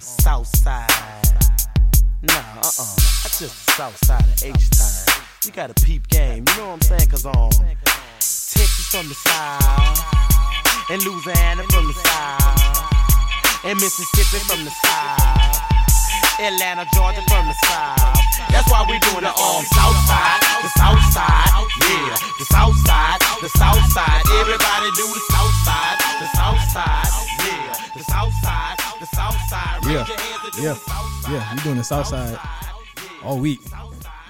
south side. Nah, uh-uh. That's just the south side of H-Town. You got a peep game, you know what I'm saying? Cause um, Texas from the south, and Louisiana from the south, and Mississippi from the south. Atlanta, Georgia from the south. That's why we doing the um south side, the south side, yeah, the south side, the south side. Everybody do the south side, the south side, yeah, the south side, the south side. Raise Yeah. your hands and do Yeah. the south side. Yeah, we doing the south side all week.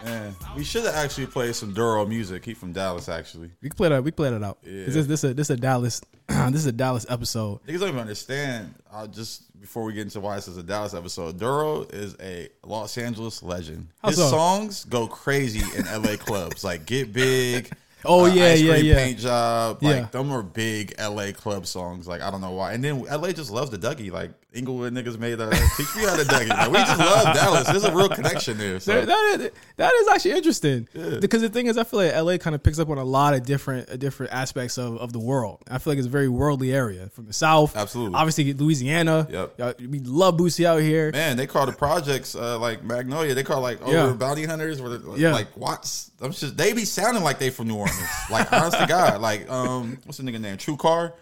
Man, we should have actually played some Dorrough music. He from Dallas, actually. We can play that. We can play that out. Yeah. Is This this a this a Dallas this is a Dallas episode. Niggas don't even understand. I'll just before we get into why this is a Dallas episode. Dorrough is a Los Angeles legend. How His so? songs go crazy in LA clubs, like Get Big. Oh, yeah, Ice yeah, Cream yeah. Paint Job. Like Yeah. them are big LA club songs. Like I don't know why. And then LA just loves the Dougie. Like Inglewood niggas made a teach me how to Dougie. Like, we just love Dallas. There's a real connection there. So. There- that is that is actually interesting because the thing is, I feel like LA kind of picks up on a lot of different uh, different aspects of, of the world. I feel like it's a very worldly area from the south. Absolutely. obviously Louisiana. Yep. We love Boosie out here. Man, they call the projects uh, like Magnolia. They call like over Yeah. bounty hunters. Where they're, Yeah. like Watts. I'm just they be sounding like they from New Orleans. like honest to God. Like um, what's the nigga name? True Car.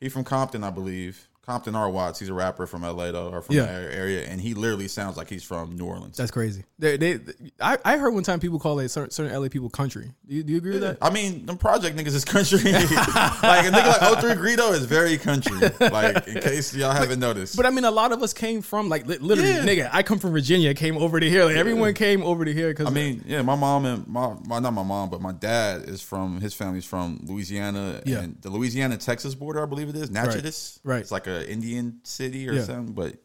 He from Compton, I believe. Compton R. Watts. He's a rapper from LA though, or from Yeah. the area, and he literally sounds like he's from New Orleans. That's crazy. They, they, I, I heard one time people call it certain, certain LA people country. Do you, do you agree with that? I mean, them project niggas is country. like a nigga like 03 Greedo is very country. Like in case y'all haven't noticed. But I mean, a lot of us came from like li- literally, Yeah. nigga. I come from Virginia, came over to here. Like everyone came over to here because I mean, yeah, my mom and my, my not my mom, but my dad is from his family's from Louisiana Yeah. and the Louisiana Texas border, I believe it is. Natchitoches. Right. It's like a Indian city or Yeah. something. But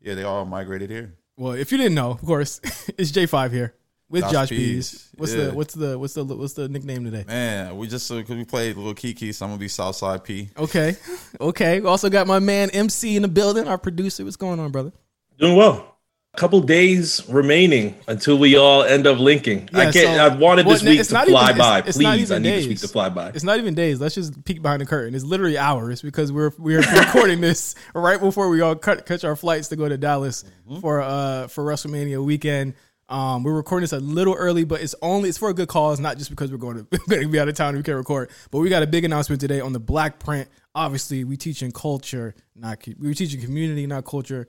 yeah, they all migrated here. well, if you didn't know, of course, it's J Five here with Josh Josh, Pease. Pease. What's Yeah. the what's the what's the what's the nickname today? Man, we just uh, because we played a little Kiki, so I'm gonna be Southside P. Okay, okay. We also got my man MC in the building, our producer. What's going on, brother? Doing well. Couple days remaining until we all end up linking. Yeah, I can't. so- I wanted well, this week to fly even- by. it's- it's Please, I need this days. week to fly by. It's not even days. Let's just peek behind the curtain. It's literally hours because we're we're recording this right before we all cut catch our flights to go to Dallas Mm-hmm. for uh for WrestleMania weekend. Um, we're recording this a little early, but it's only it's for a good cause, not just because we're going to, going to be out of town and we can't record. But we got a big announcement today on the Black Print. Obviously, we teaching culture, not we teaching community, not culture.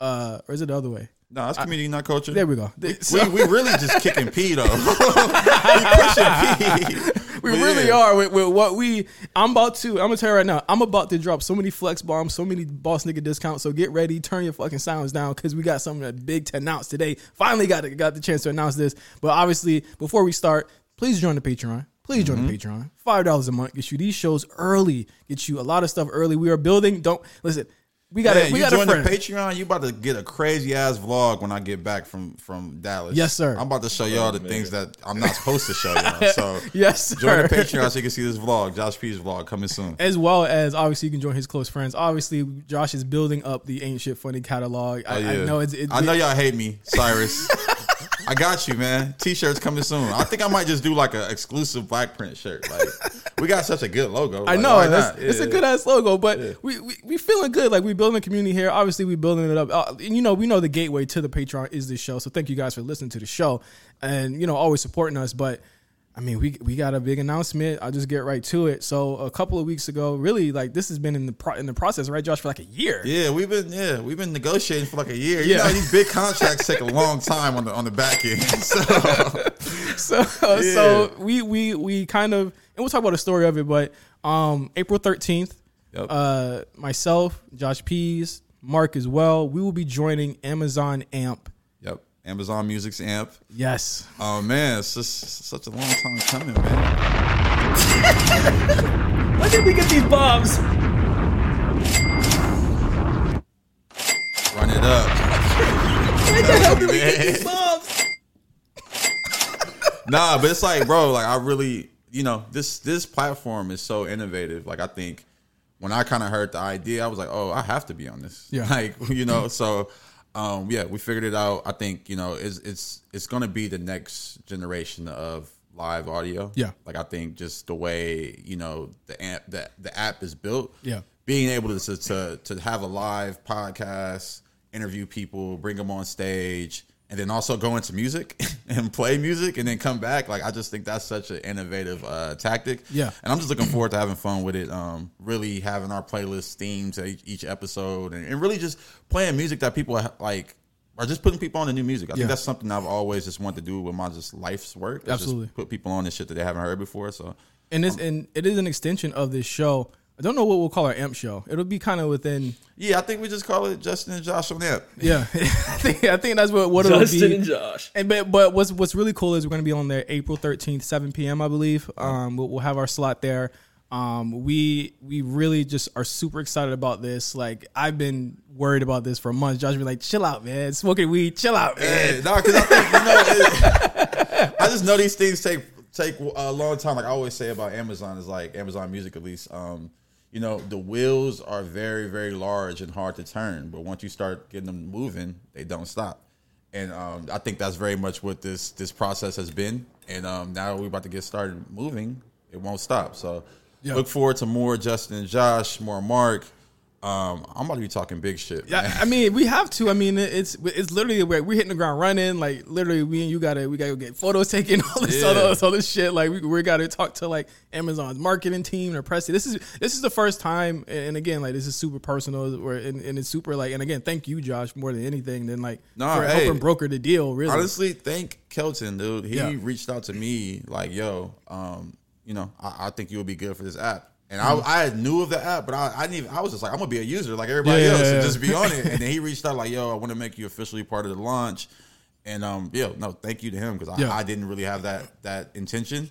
Uh, or is it the other way? No, that's community, not culture. There we go. We, So- we really just kicking P though. we pushing P. We really are with, with what we. I'm about to. I'm gonna tell you right now. I'm about to drop so many flex bombs, so many boss nigga discounts. So get ready, turn your fucking sounds down because we got something that big to announce today. Finally got the, got the chance to announce this. But obviously, before we start, please join the Patreon. Please join Mm-hmm. the Patreon. Five dollars a month gets you these shows early. Gets you a lot of stuff early. We are building. Don't listen. We got Man, we you got a join the. Patreon, you about to get a crazy ass vlog when I get back from from Dallas. Yes, sir. I'm about to show y'all the things that I'm not supposed to show y'all. So Yes, join the. Patreon so you can see this vlog, Josh P's vlog coming soon. as well as obviously you can join his close friends. Obviously, Josh is building up the Ain't Shit Funny catalog. I, Oh, I yeah. know it's, it's I know y'all hate me, Cyrus. I got you, man. T-shirts coming soon. I think I might just do like an exclusive black print shirt. Like we got such a good logo. I know it's, not? it's a good ass logo, but we, we we feeling good. Like we building a community here. Obviously, we building it up. Uh, and you know, we know the gateway to the Patreon is this show. So thank you guys for listening to the show, and you know, always supporting us. But I mean, we we got a big announcement. I'll just get right to it. So a couple of weeks ago, really, like this has been in the pro- in the process, right, Josh, for like a year. Yeah, we've been yeah we've been negotiating for like a year. You Yeah. know these big contracts take a long time on the on the back end. So so so we we we kind of and we'll talk about the story of it, but um April thirteenth, Yep. uh myself, Josh Pease, Mark as well, we will be joining Amazon Amp. Amazon Music's amp. Yes. Oh man, it's just such a long time coming, man. When did we get these bombs? Run it up. When the hell did we get these bombs? nah, but it's like, bro, like I really, you know, this this platform is so innovative. Like I think when I kind of heard the idea, I was like, oh, I have to be on this. Yeah. Like you know, so um, yeah, we figured it out. I think you know, it's it's it's gonna be the next generation of live audio. Yeah. Like I think just the way you know the amp the the app is built. Yeah. Being able to to to have a live podcast. interview people, bring them on stage, and then also go into music and play music and then come back. Like I just think that's such an innovative uh, tactic. Yeah. and I'm just looking forward to having fun with it. Um, really having our playlist themed to each, each episode, and, and really just playing music that people ha- like. are just putting people on the new music. I Yeah. think that's something I've always just wanted to do with my just life's work. Absolutely. put people on this shit that they haven't heard before. So and this and it is an extension of this show. I don't know what we'll call our amp show. It'll be kind of within. yeah, I think we just call it Justin and Josh on Amp. Yeah, I think I think that's what what it'll Justin be. Justin and Josh. And but, but what's what's really cool is we're going to be on there April thirteenth, seven p.m. I believe. Um, we'll, we'll have our slot there. Um, we we really just are super excited about this. Like I've been worried about this for months. Josh be like, "Chill out, man. Smoking weed. Chill out, man." Yeah, no, because I think you know, it, I just know these things take take a long time. Like I always say about Amazon is like Amazon Music at least. Um, you know, the wheels are very very large and hard to turn, but once you start getting them moving, they don't stop. And um, I think that's very much what this this process has been. And um, now we're about to get started moving. It won't stop. So Yeah. look forward to more Justin and Josh, more Mark. Um, I'm about to be talking big shit. Yeah. I mean, we have to. I mean, it's it's literally we're, we're hitting the ground running. Like literally, we and you gotta we gotta get photos taken, all this Yeah. other other shit. Like we we gotta talk to like Amazon's marketing team or press. This is this is the first time, and again, like this is super personal, where and, and it's super like, and again, thank you, Josh, more than anything than like No, for hey. helping broker the deal. Really, Honestly, thank Kelton, dude. He Yeah. reached out to me like, "Yo, um, you know, I, I think you would be good for this app." And Mm. I, I knew of the app, but I, I didn't. Even, I was just like, I'm gonna be a user like everybody Yeah. else, and just be on it. And then he reached out like, "Yo, I want to make you officially part of the launch." And um, yeah, no, thank you to him because Yeah. I, I didn't really have that that intention,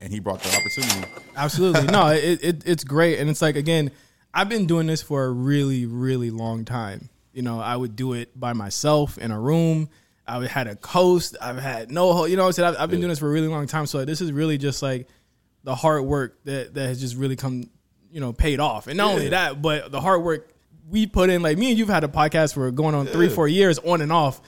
and he brought the opportunity. Absolutely. No, it, it it's great. And it's like again, I've been doing this for a really, really long time. You know, I would do it by myself in a room. I had a host. I've had no you know what I'm saying? I've, I've been doing this for a really long time. So this is really just like the hard work that, that has just really come, you know, paid off. And not only that, but the hard work we put in, like me and you've had a podcast for going on three, four years on and off.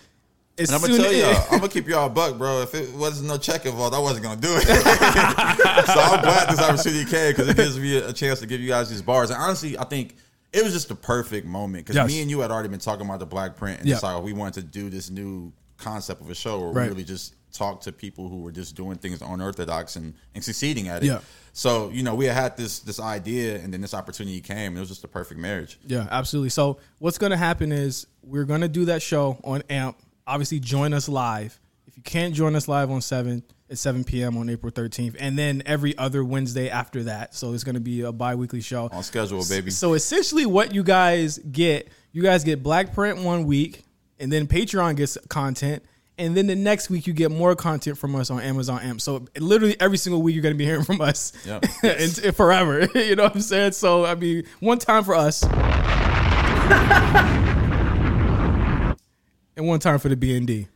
As And I'm gonna tell y'all, I'm gonna keep y'all a buck, bro. If it wasn't no check involved, I wasn't gonna do it. so I'm glad this opportunity came because it gives me a chance to give you guys these bars. And honestly, I think it was just the perfect moment because Yes. me and you had already been talking about the black print and Yeah. just how we wanted to do this new concept of a show where Right. we really just talk to people who were just doing things unorthodox and, and succeeding at it. Yeah. So you know, we had this this idea, and then this opportunity came, and it was just a perfect marriage. Yeah, absolutely. So what's going to happen is we're going to do that show on AMP. Obviously, join us live. If you can't join us live on seven at seven p.m. on April thirteenth, and then every other Wednesday after that. So it's going to be a bi-weekly show On schedule, baby. So essentially, what you guys get, you guys get Black Print one week, and then Patreon gets content. And then the next week you get more content from us on Amazon AMP. So literally every single week you're going to be hearing from us Yep. and, and forever. you know what I'm saying? So I mean, one time for us, and one time for the BND.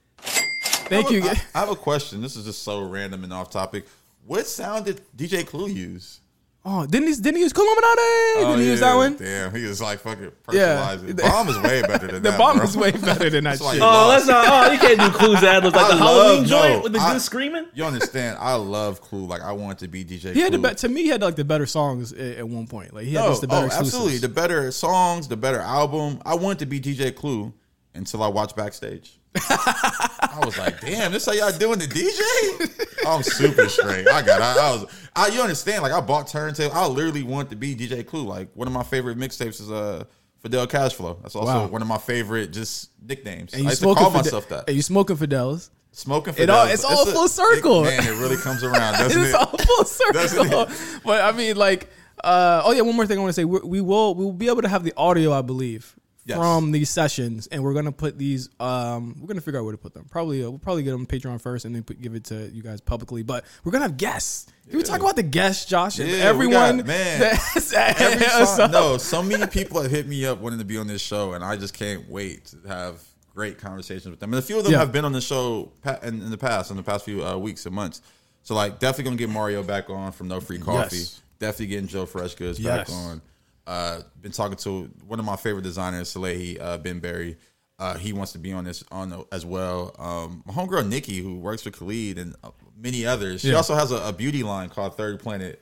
Thank you. I, I have a question. This is just so random and off topic. What sound did DJ Clue use? Oh, didn't he? Didn't he use Illuminati? Oh, didn't he use that one? Oh, Damn, he was like fucking Yeah. personalized. it. Bomb is way better than The that. The bomb bro. is way better than that That's why shit. Oh, that's not. Oh, you can't do clues that look like I the Halloween love- joint no, with the I- good screaming. You understand? I love Clue. Like I want to be DJ. He had the be- to me. He had like the better songs at, at one point. Like he had No, just the better oh, absolutely. The better songs, the better album. I wanted to be DJ Clue until I watched backstage. I was like, damn, this how y'all doing the DJ? I'm super straight. I got. I, I was. I, you understand? Like I bought turntable. I literally want to be DJ Clue. Like one of my favorite mixtapes is uh Fidel Cashflow. That's also Wow. one of my favorite just nicknames. And you used to call Fide- myself that. And you smoking Fidelis. Smoking It all- Fidel. it's all a- full circle. It, man, it really comes around, doesn't It's it? all full circle. But I mean, like, uh, oh yeah, one more thing I want to say. We're, we will we will be able to have the audio, I believe, Yes. from these sessions, and we're gonna put these. Um, we're gonna figure out where to put them. Probably uh, we'll probably get them on Patreon first, and then put, give it to you guys publicly. But we're gonna have guests. Can we talk about the guests, Josh? Yeah, everyone, got- man. that's- Every song, no, so many people have hit me up wanting to be on this show, and I just can't wait to have great conversations with them. And a few of them Yeah. have been on the show in, in the past, in the past few uh, weeks and months. So like, definitely gonna get Mario back on from No Free Coffee. Yes. Definitely getting Joe Fresh Goods Yes. back on. Uh, been talking to one of my favorite designers, Salehe uh, Bembury. Uh, he wants to be on this on the- as well. Um, my homegirl Nikki, who works for Khalid and uh, many others. She Yeah. also has a, a beauty line called Third Planet.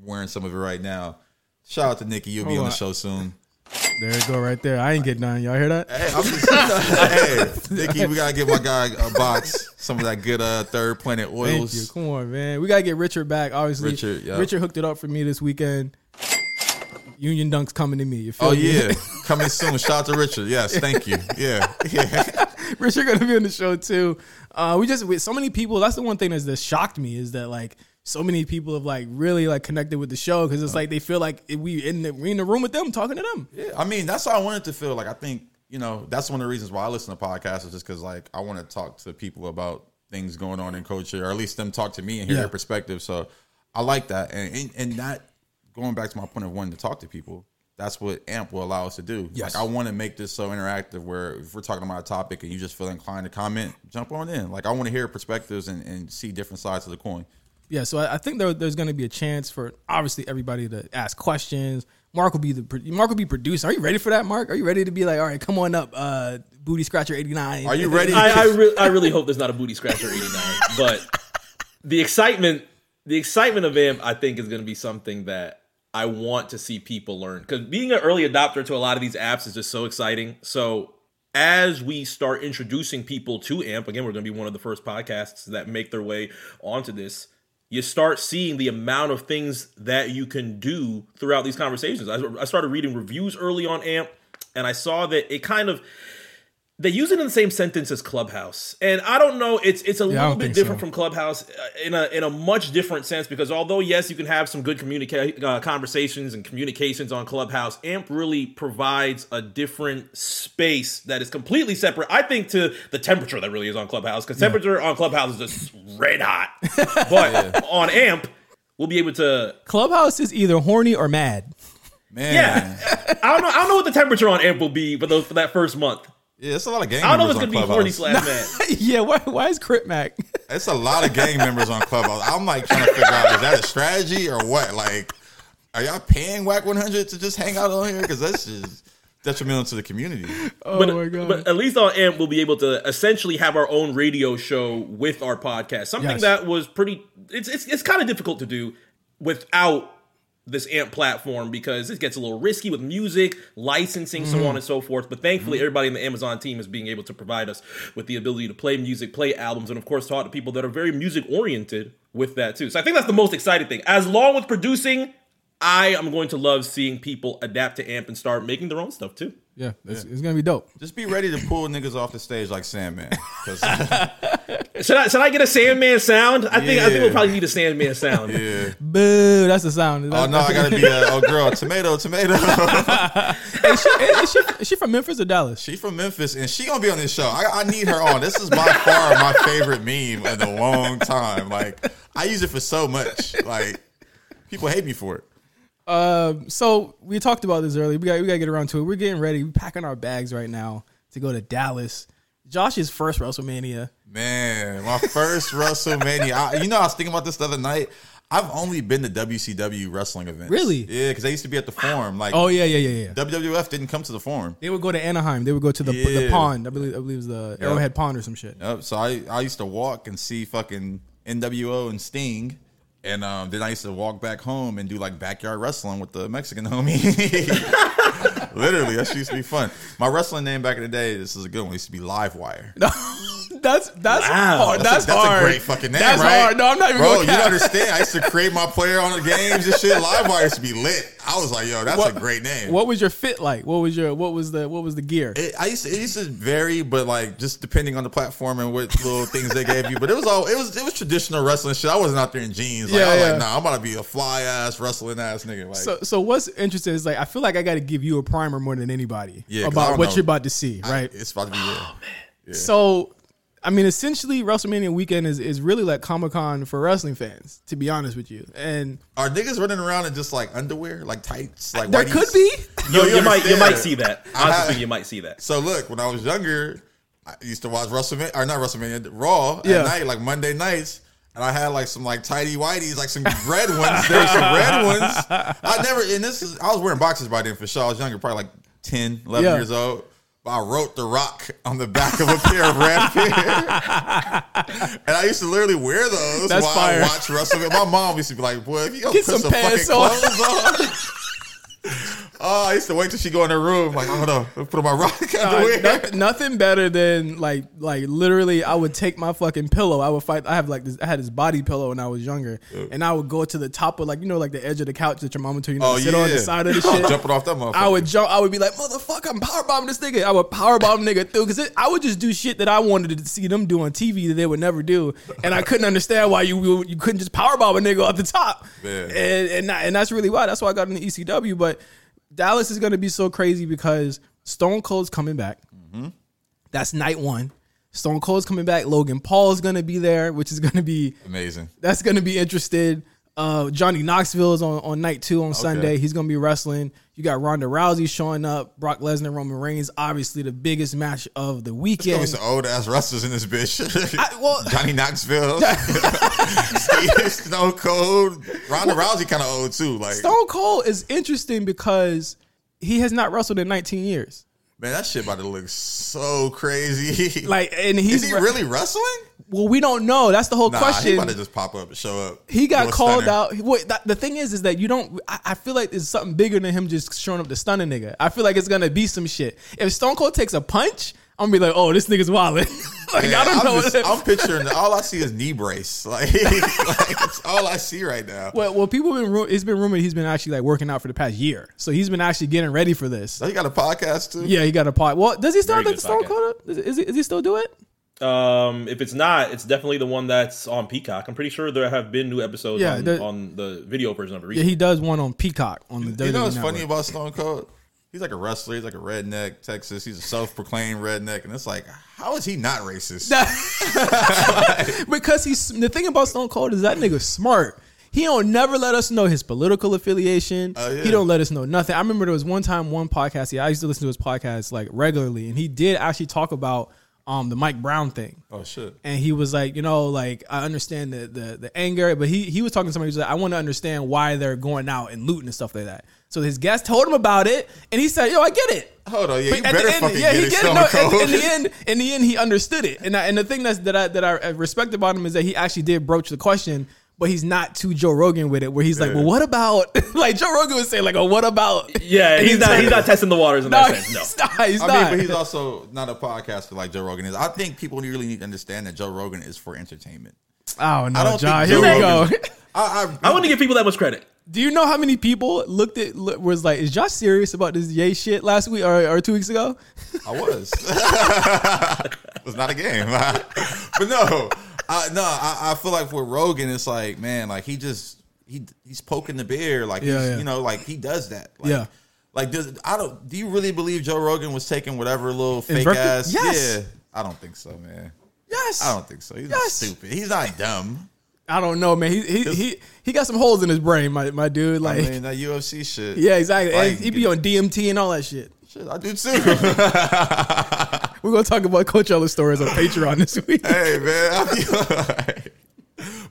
Wearing some of it right now. Shout out to Nikki. You'll be on on. the show soon. There you go, right there. I ain't getting none. Y'all hear that? Hey, I'm just, hey, Nicky, we gotta give my guy a box, some of that good uh, third planet Thank you. oils. Come on, man. We gotta get Richard back. Obviously, Richard, yeah. Richard hooked it up for me this weekend. Union Dunk's coming to me. You feel Oh me? yeah, coming soon. Shout out to Richard. Yes, thank you. Yeah, yeah. Richard gonna be on the show too. Uh, we just with so many people. That's the one thing that's that shocked me is that like so many people have like really like connected with the show because it's like they feel like we in the, we in the room with them talking to them. Yeah, I mean that's how I wanted to feel. Like I think you know that's one of the reasons why I listen to podcasts is just because like I want to talk to people about things going on in culture, or at least them talk to me and hear Yeah. their perspective. So I like that, and, and and that going back to my point of wanting to talk to people. That's what AMP will allow us to do. Yes. Like I want to make this so interactive where if we're talking about a topic and you just feel inclined to comment, jump on in. Like I want to hear perspectives and, and see different sides of the coin. Yeah, so I, I think there, there's going to be a chance for obviously everybody to ask questions. Mark will be the Mark will be producer. Are you ready for that, Mark? Are you ready to be like, all right, come on up, uh, booty scratcher eighty nine? Are you ready? I I, re- I really hope there's not a booty scratcher 89, but the excitement, the excitement of AMP, I think is going to be something that I want to see people learn because being an early adopter to a lot of these apps is just so exciting. So as we start introducing people to AMP, again, we're going to be one of the first podcasts that make their way onto this. You start seeing the amount of things that you can do throughout these conversations. I, I started reading reviews early on AMP, and I saw that it kind of they use it in the same sentence as Clubhouse, and I don't know. It's it's a I little bit different so. from Clubhouse uh, in a in a much different sense because although yes, you can have some good communica- uh, conversations and communications on Clubhouse, AMP really provides a different space that is completely separate. I think to the temperature that really is on Clubhouse because temperature on Clubhouse is just red hot, but on AMP we'll be able to. Clubhouse is either horny or mad. Man, Yeah, I don't know. I don't know what the temperature on AMP will be for those for that first month. Yeah, it's a lot of gang I don't know if it's gonna be horny Clubhouse. slash mad. yeah, why, why is Crip Mac? It's a lot of gang members on Clubhouse. I'm like trying to figure out is that a strategy or what? Like, are y'all paying Wack 100 to just hang out on here? Because that's just detrimental to the community. Oh but, my god! but at least on AMP, we'll be able to essentially have our own radio show with our podcast. Something Yes. that was pretty. It's it's it's kind of difficult to do without this AMP platform because it gets a little risky with music, licensing, so on and so forth. But thankfully, mm-hmm. everybody in the Amazon team is being able to provide us with the ability to play music, play albums, and of course, talk to people that are very music oriented with that too. So I think that's the most exciting thing. As long with producing, I am going to love seeing people adapt to AMP and start making their own stuff too. yeah, it's, it's gonna be dope. Just be ready to pull niggas off the stage like Sandman. 'Cause- Should I should I get a Sandman sound? I think I think we'll probably need a Sandman sound. yeah. Boo! That's the sound. Oh no, I gotta be a oh girl, tomato, tomato. is, she, is, she, is she from Memphis or Dallas? she from Memphis and she gonna be on this show. I, I need her on. This is by far my favorite meme in a long time. Like I use it for so much. Like people hate me for it. Um, so we talked about this earlier. We got we got to get around to it. We're getting ready. We're packing our bags right now to go to Dallas. Josh's first WrestleMania. Man, my first WrestleMania. I, you know, I was thinking about this the other night. I've only been to WCW wrestling events. Really? Yeah, because I used to be at the Forum. Like, Oh yeah, yeah, yeah, yeah. WWF didn't come to the Forum. They would go to Anaheim. They would go to the the pond. I believe I believe it was the Arrowhead Pond or some shit. Yep. So I, I used to walk and see fucking NWO and Sting. And um, then I used to walk back home and do like backyard wrestling with the Mexican homie. Literally, that used to be fun. My wrestling name back in the day, this is a good one, used to be Livewire. No, that's that's Wow. hard. That's, That's, a, that's hard. a great fucking name, That's right? hard. No, I'm not even Bro, you understand. I used to create my player on the games and shit. Livewire used to be lit. I was like, yo, that's What- a great name. What was your fit like? What was your what was the what was the gear? It, I used to, it used to vary, but like just depending on the platform and what little things they gave you. But it was all it was it was traditional wrestling shit. I wasn't out there in jeans. Like, Yeah, I was yeah. like, nah, I'm about to be a fly ass wrestling ass nigga. Like, So so what's interesting is like I feel like I got to give you a primer more than anybody Yeah, 'cause I about what know. you're about to see, I- right? it's about to be real. Oh, real. So, I mean, essentially, WrestleMania weekend is, is really like Comic Con for wrestling fans, to be honest with you. And Are niggas running around in just like underwear, like tights, like there whiteies? could be. No, You, you might you might see that. I Honestly, have- speaking, you might see that. So look, when I was younger, I used to watch WrestleMania or not WrestleMania, Raw Yeah. at night, like Monday nights. And I had like some like tidy whiteys, like some red ones. There were some red ones. I never, and this is, I was wearing boxes by then for sure. I was younger, probably like 10, 11 Yeah. years old. I wrote The Rock on the back of a pair of red pair. and I used to literally wear those That's while fire. I watched WrestleMania. My mom used to be like, boy, if you go Get put some some, fucking on." clothes on. Oh, I used to wait till she go in her room. Like, hold on, put on my rock Uh, underwear. noth- nothing better than like like literally I would take my fucking pillow. I would fight. I have like this. I had this body pillow when I was younger, and I would go to the top of like you know like the edge of the couch that your mama told you not Oh to sit on the side of the shit. jumping off that motherfucker. I would jump. I would be like, "Motherfucker, I'm powerbombing this nigga." I would powerbomb nigga through because I would just do shit that I wanted to see them do on TV that they would never do, and I couldn't understand why you you couldn't just powerbomb a nigga off the top. Yeah. And and, and that's really why. That's why I got in the ECW. But Dallas is going to be so crazy because Stone Cold's coming back. Mm-hmm. That's night one. Stone Cold's coming back. Logan Paul's going to be there, which is going to be amazing. that's gonna be interesting. Uh, Johnny Knoxville is on, on night two on Sunday. He's gonna be wrestling. You got Ronda Rousey showing up. Brock Lesnar, Roman Reigns, obviously the biggest match of the weekend. There's some old ass wrestlers in this bitch. I- well- Johnny Knoxville, Steve Stone Cold, Ronda Rousey, kind of old too. Like, Stone Cold is interesting because he has not wrestled in 19 years. Man, that shit about to look so crazy. Like, and he's is he re- really wrestling? well. We don't know. That's the whole Nah, question. he about to just pop up and show up. he got called stunner. out. That, the thing is, is that you don't. I, I feel like there's something bigger than him just showing up to stun a nigga. I feel like it's gonna be some shit. If Stone Cold takes a punch, I'm gonna be like, oh, this nigga's wilding. like Man, I don't I'm know. just- I'm picturing all I see is knee brace. Like, like that's all I see right now. Well, well, people have been. ru- It's been rumored he's been actually like working out for the past year, so he's been actually getting ready for this. So he got a podcast too. Yeah, he got a pot. Well, does he still Very have the Stone. Cold? Is, is, he, is he still do it? Um, if it's not, it's definitely the one that's on Peacock. I'm pretty sure there have been new episodes Yeah, on, the- on the video version of it. Yeah, he does one on Peacock on the. You know what's WWE funny about Stone Cold? He's like a wrestler. He's like a redneck, Texas. He's a self-proclaimed redneck, and it's like, how is he not racist? because he's the thing about Stone Cold is that nigga smart. He don't never let us know his political affiliation. Oh, yeah. He don't let us know nothing. I remember there was one time one podcast. Yeah, I used to listen to his podcast like regularly, and he did actually talk about um the Mike Brown thing. oh shit! and he was like, you know, like I understand the the, the anger, but he he was talking to somebody who was like, I want to understand why they're going out and looting and stuff like that. So his guest told him about it, and he said, "Yo, I get it." Hold on, yeah, you But at better end, fucking yeah, get he it, get it. No, at- Cold. in the end, in the end, he understood it, and I, and the thing that's that I that I respect about him is that he actually did broach the question, but he's not too Joe Rogan with it, where he's like, "Well, what about?" like Joe Rogan would say, "Like, oh, what about?" Yeah, And he's not. turned- He's not testing the waters in No, that sense. No. he's not. He's I not. mean, but he's also not a podcaster like Joe Rogan is. I think people really need to understand that Joe Rogan is for entertainment. oh no, I don't John. think Here Joe we go. Rogan- I, I, I wouldn't give people that much credit. Do you know how many people looked at was like, is Josh serious about this yay shit last week or, or two weeks ago? I was. it was not a game. but no, I, no, I, I feel like for Rogan, it's like, man, like he just he he's poking the bear, like Yeah, he's, yeah. you know, like he does that. Like, Yeah. Like, does, I don't. Do you really believe Joe Rogan was taking whatever little fake Invert- ass? Yes. Yeah, I don't think so, man. Yes. I don't think so. He's not Yes. stupid. He's not dumb. I don't know, man. He he he, he got some holes in his brain, my my dude. Like, I mean, that UFC shit. yeah, exactly. Like, he be on DMT and all that shit. Shit, I do too. We're gonna talk about Coachella stories on Patreon this week. hey man, I feel.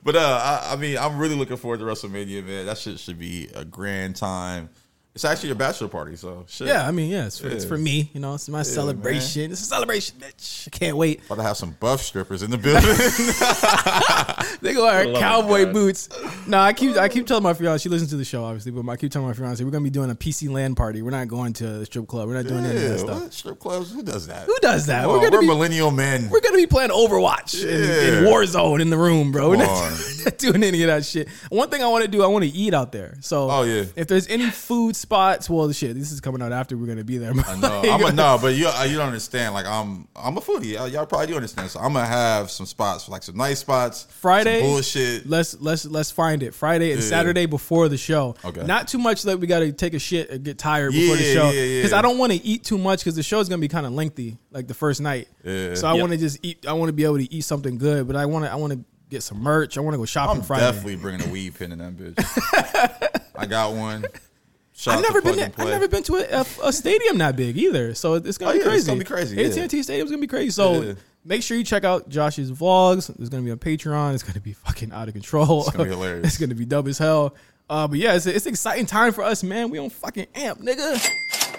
But uh, I, I mean, I'm really looking forward to WrestleMania, man. That shit should be a grand time. It's actually a bachelor party, so shit. Yeah, I mean, yeah, it's for, it's for me. You know, it's my celebration. It's a celebration, bitch. I can't wait. About to have some buff strippers in the building. They go wear cowboy God. boots. No, I keep I keep telling my fiance. She listens to the show, obviously, but I keep telling my fiance we're gonna be doing a PC land party. We're not going to the strip club. We're not doing any of that yeah, stuff. what? strip clubs? Who does that? Who does that? Come We're on, gonna we're be millennial men. we're gonna be playing Overwatch in, in Warzone in the room, bro. We're not, on. not doing any of that shit. One thing I want to do, I want to eat out there. So, Oh, yeah. if there's any food spots, well, shit, this is coming out after we're gonna be there. I know. I'm a no, but you uh, you don't understand. Like I'm I'm a foodie. Y'all, y'all probably do understand. So I'm gonna have some spots, like some nice spots. Friday, some bullshit. Let's let's let's find it. Friday and Yeah. Saturday before the show. Okay. Not too much that we got to take a shit or get tired before the show. yeah, yeah. Because I don't want to eat too much because the show is gonna be kind of lengthy, like the first night. Yeah. So I Yep. want to just eat. I want to be able to eat something good, but I want to I want to get some merch. I want to go shopping I'm Friday. definitely bringing a weed pin in that bitch. I got one. Shout I've never been. To, I've never been to a, a, a stadium that big either. So it's gonna Oh, be yeah, crazy. it's gonna be crazy. AT&T Stadium's gonna be crazy. So Yeah. make sure you check out Josh's vlogs. There's gonna be a Patreon. It's gonna be fucking out of control. It's gonna be hilarious. it's gonna be dope as hell. Uh, but yeah, it's it's an exciting time for us, man. We on fucking amp, nigga.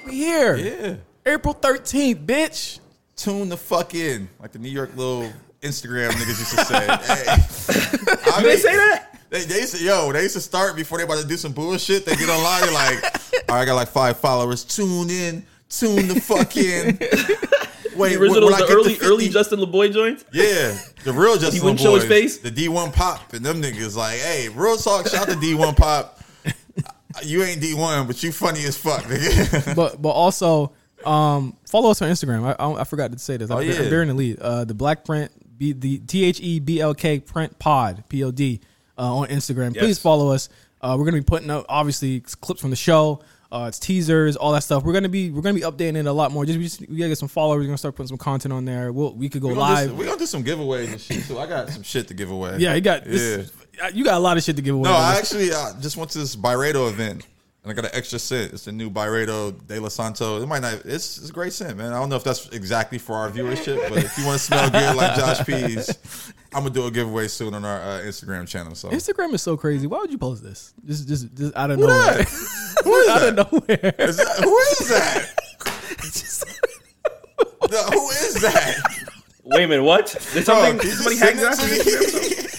We here. Yeah. April 13th, bitch. Tune the fuck in, like the New York little Instagram niggas used to say. hey. I Did they say that? They, they used to, yo, they used to start before they about to do some bullshit. They get online, they're like, all right, I got like five followers. Tune in, tune the fuck in. Wait, The original, when the early, 50 early Justin LaBoy joints. Yeah, the real Justin wouldn't Boys, show his face? the D1 Pop, and them niggas like, hey, real talk, shout to D1 Pop. You ain't D1, but you funny as fuck, nigga. but but also um, follow us on Instagram. I, I, I forgot to say this. I'm, Oh, yeah. I'm bearing the lead. Uh, the Black Print, B, the T H E B L K Print Pod P O D uh, on Instagram. Yes. Please follow us. Uh, we're gonna be putting up obviously clips from the show. Uh, it's teasers, all that stuff. We're gonna be we're gonna be updating it a lot more. Just we, just, we gotta get some followers. We're gonna start putting some content on there. We'll, we could go We're do live. some, we gonna do some giveaways and shit too. I got some shit to give away. yeah, you got Yeah. this. You got a lot of shit to give away. No, I actually uh, just went to this Byredo event. And I got an extra scent. It's the new Byredo De Los Santos. It might not. It's, it's a great scent, man. I don't know if that's exactly for our viewership, but if you want to smell good like Josh Pease, I'm gonna do a giveaway soon on our uh, Instagram channel. So Instagram is so crazy. Why would you post this? Just just, just out of Who nowhere. that? Who is out that? of nowhere. Is that? Who is that? No, who is that? Wait a minute, what? There's Bro, something. can you somebody just hacked send that?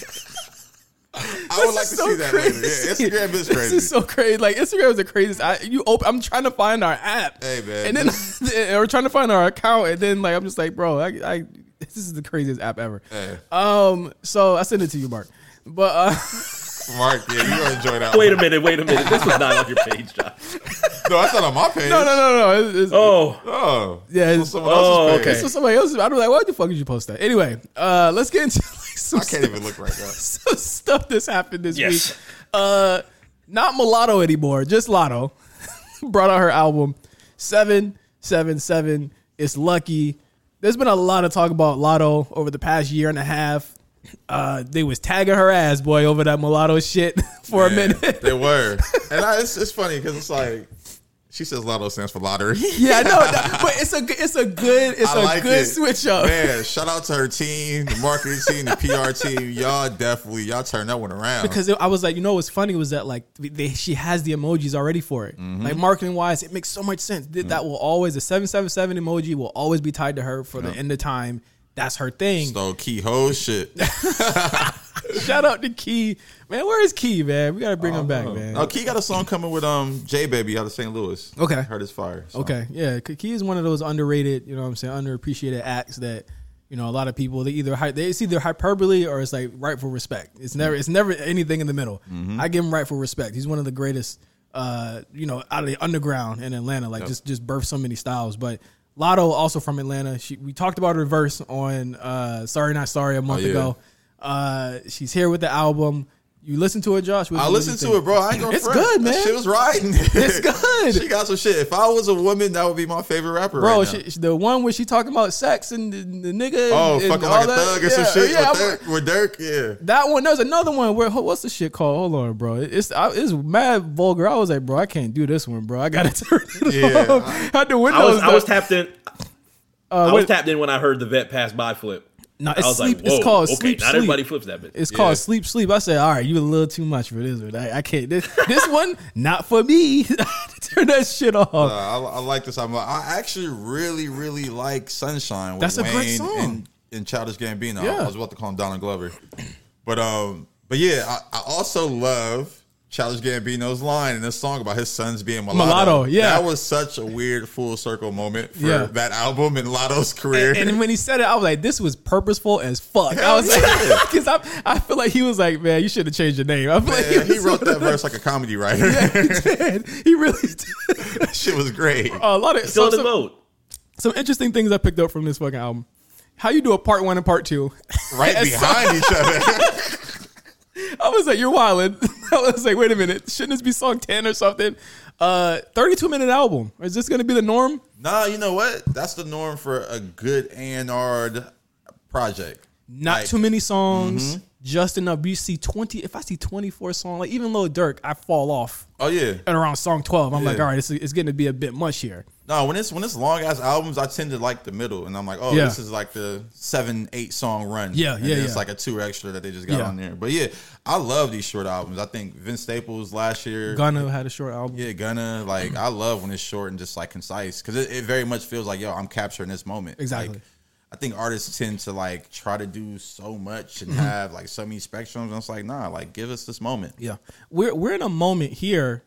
it to me? I would like to so see that later. Yeah, Instagram is This crazy. is so crazy. Like Instagram is the craziest. I, you open. I'm trying to find our app. Hey, man. And then we're trying to find our account, and then like I'm just like, bro, I, I this is the craziest app ever. Hey. Um. So I sent it to you, Mark. But uh, Mark, yeah, you gonna enjoy that. Wait one. a minute, wait a minute. This was not on your page, Josh. No, that's not on my page. no, no, no, no. It's, it's, Oh, Oh, Yeah, it's on someone oh, else's page. okay. So somebody else. I was like, why the fuck did you post that? Anyway, uh, let's get into like some I can't even look right now. some stuff that's happened this Yes. week. Uh, not mulatto anymore, just Latto. Brought out her album seven seven seven. It's lucky. There's been a lot of talk about Latto over the past year and a half. Uh, they was tagging her ass, boy, over that mulatto shit for a minute. They were, and I, it's, it's funny because it's like she says Latto stands for lottery. yeah, I know, but it's a good- it's a good it's I a like good it. switch up. Man, shout out to her team, the marketing team, the PR team. Y'all definitely y'all turned that one around. because I was like, you know, what's funny was that like they, she has the emojis already for it. Mm-hmm. Like marketing wise, it makes so much sense. That, that will always the seven seven seven emoji will always be tied to her for the end of time. That's her thing. so key ho shit. Shout out to Key, man. Where is Key, man? We gotta bring him back, man. Oh, Key got a song coming with um J Baby out of St. Louis. Okay. heard his fire. so. Okay, yeah, Key is one of those underrated, you know, what I'm saying, underappreciated acts that. You know, a lot of people they either hy- they it's either hyperbole or it's like rightful respect. It's never it's never anything in the middle. I give him rightful respect. He's one of the greatest, uh, you know, out of the underground in Atlanta. Like just just birthed so many styles. But Latto also from Atlanta. She we talked about her verse on uh, Sorry Not Sorry a month yeah. ago. Uh, she's here with the album. You listen to it, Josh? I what do you listened to it, bro. I ain't gonna It's front. good, That man. shit was riding. It's good. she got some shit. If I was a woman, that would be my favorite rapper, Bro, right she, she- the one where she talking about sex and the, the nigga. oh, and, fucking and like all a that. thug and yeah, some shit Yeah, with, Durk, with Durk. Yeah. that one. There's another one where what's the shit called? Hold on, bro. It's I, it's mad vulgar. I was like, bro, I can't do this one, bro. I gotta turn it Yeah, off. I- Had the windows. I was I was tapped in. Uh, I was tapped in when I heard the vet pass by flip. No, I it's was sleep. like, Whoa, it's called okay, sleep. Not sleep. everybody flips that bitch. It's Yeah. called sleep sleep. I said, all right, you a little too much for this one. I, I can't. This, this one, not for me. Turn that shit off. Uh, I, I like this album. I actually really, really like Sunshine. With That's a great song. And, and Childish Gambino. Yeah. I was about to call him Donald Glover, but um, but yeah, I, I also love Childish Gambino's line in this song about his sons being mulatto. Mulatto, yeah. that was such a weird full circle moment for Yeah. that album and Latto's career. And, and when he said it, I was like, "This was purposeful as fuck." I was yeah. like, because I, I feel like he was like, "Man, you should have changed your name." I feel like Man, he wrote that verse like a comedy writer. Yeah, he did. He really did. that shit was great. Uh, a lot of Still so, in the some, vote. some interesting things I picked up from this fucking album. How you do a part one and part two? right And behind each other. I was like, "You're wilding." I was like, "Wait a minute, shouldn't this be song ten or something?" Uh, 32 minute album. Is this to be the norm? Nah, you know what? That's the norm for a good A&R project. Not Like, too many songs, mm-hmm. just enough. You see 20. If I see 24 songs, like even Lil Durk, I fall off Oh yeah. at around song 12. I'm like, all right, it's, it's getting to be a bit much here. No, when it's when it's long ass albums, I tend to like the middle, and I'm like, oh, Yeah. this is like the seven, eight song run. Yeah, and yeah, It's yeah. like a two extra that they just got Yeah. on there. But yeah, I love these short albums. I think Vince Staples last year. Gunna had a short album. Yeah, Gunna. Like I love when it's short and just like concise because it, it very much feels like yo, I'm capturing this moment. Exactly. Like, I think artists tend to like try to do so much Mm-hmm. and have like so many spectrums. And it's like, nah, like give us this moment. Yeah, we're we're in a moment here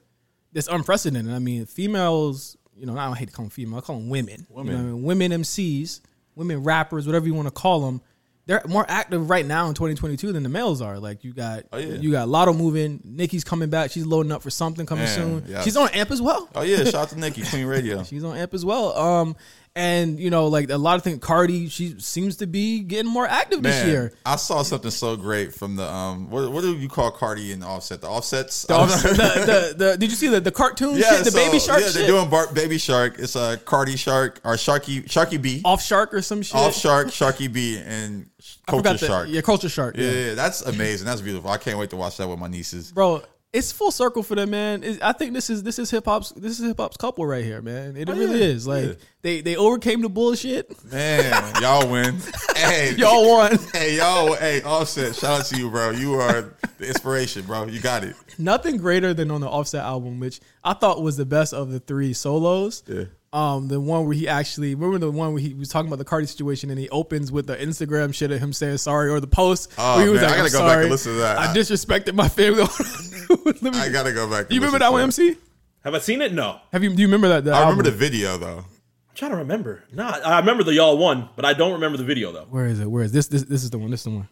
that's unprecedented. I mean, females. You know, I don't hate to call them female. I call them women. You know Women. I mean? women MCs, women rappers, whatever you want to call them. They're more active right now in 2022 than the males are. Like you got, Oh, yeah. you got Latto moving. Nicki's coming back. She's loading up for something coming Man, soon. yeah. She's on Amp as well. Oh yeah, shout out to Nicki, Queen Radio. She's on Amp as well. Um, and you know, like a lot of things. Cardi, she seems to be getting more active this year. I saw something so great from the um what what do you call Cardi and Offset? The offsets? The, the, the, the, did you see the, the cartoon shit, the so, baby shark Yeah, shit? they're doing bar- baby shark. It's a Cardi shark or Sharky Sharky B. off shark or some shit. Off shark, Sharky B, and Kulture Shark. Yeah, culture shark. Yeah, Yeah. yeah, that's amazing. That's beautiful. I can't wait to watch that with my nieces. bro. It's full circle for them, man. It- I think this is this is hip hop's this is hip hop's couple right here, man. It really Oh, yeah, is. Like yeah. they they overcame the bullshit. Man, y'all win. Hey, Y'all won. Hey, y'all. Hey, Offset. Shout out to you, bro. You are the inspiration, bro. You got it. Nothing greater than on the Offset album, which I thought was the best of the three solos. Yeah. Um, the one where he actually remember the one where he was talking about the Cardi situation and he opens with the Instagram shit of him saying sorry or the post Oh, where he was man, like, I gotta go back and listen to that. I disrespected my family. Let me- I gotta go back. and you remember listen that to one, MC? Have I seen it? No. Have you? Do you remember that? I remember the video though. I'm trying to remember. Nah, I remember the y'all one, but I don't remember the video though. Where is it? Where is this? This this is the one. This is the one.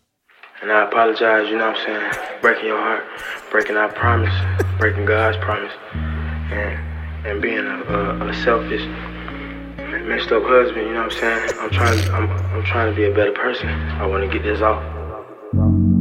And I apologize, you know what I'm saying? Breaking your heart, breaking our promise, breaking God's promise, and and being a, a, a selfish, messed up husband, you know what I'm saying? I'm trying I'm I'm trying to be a better person. I want to get this off.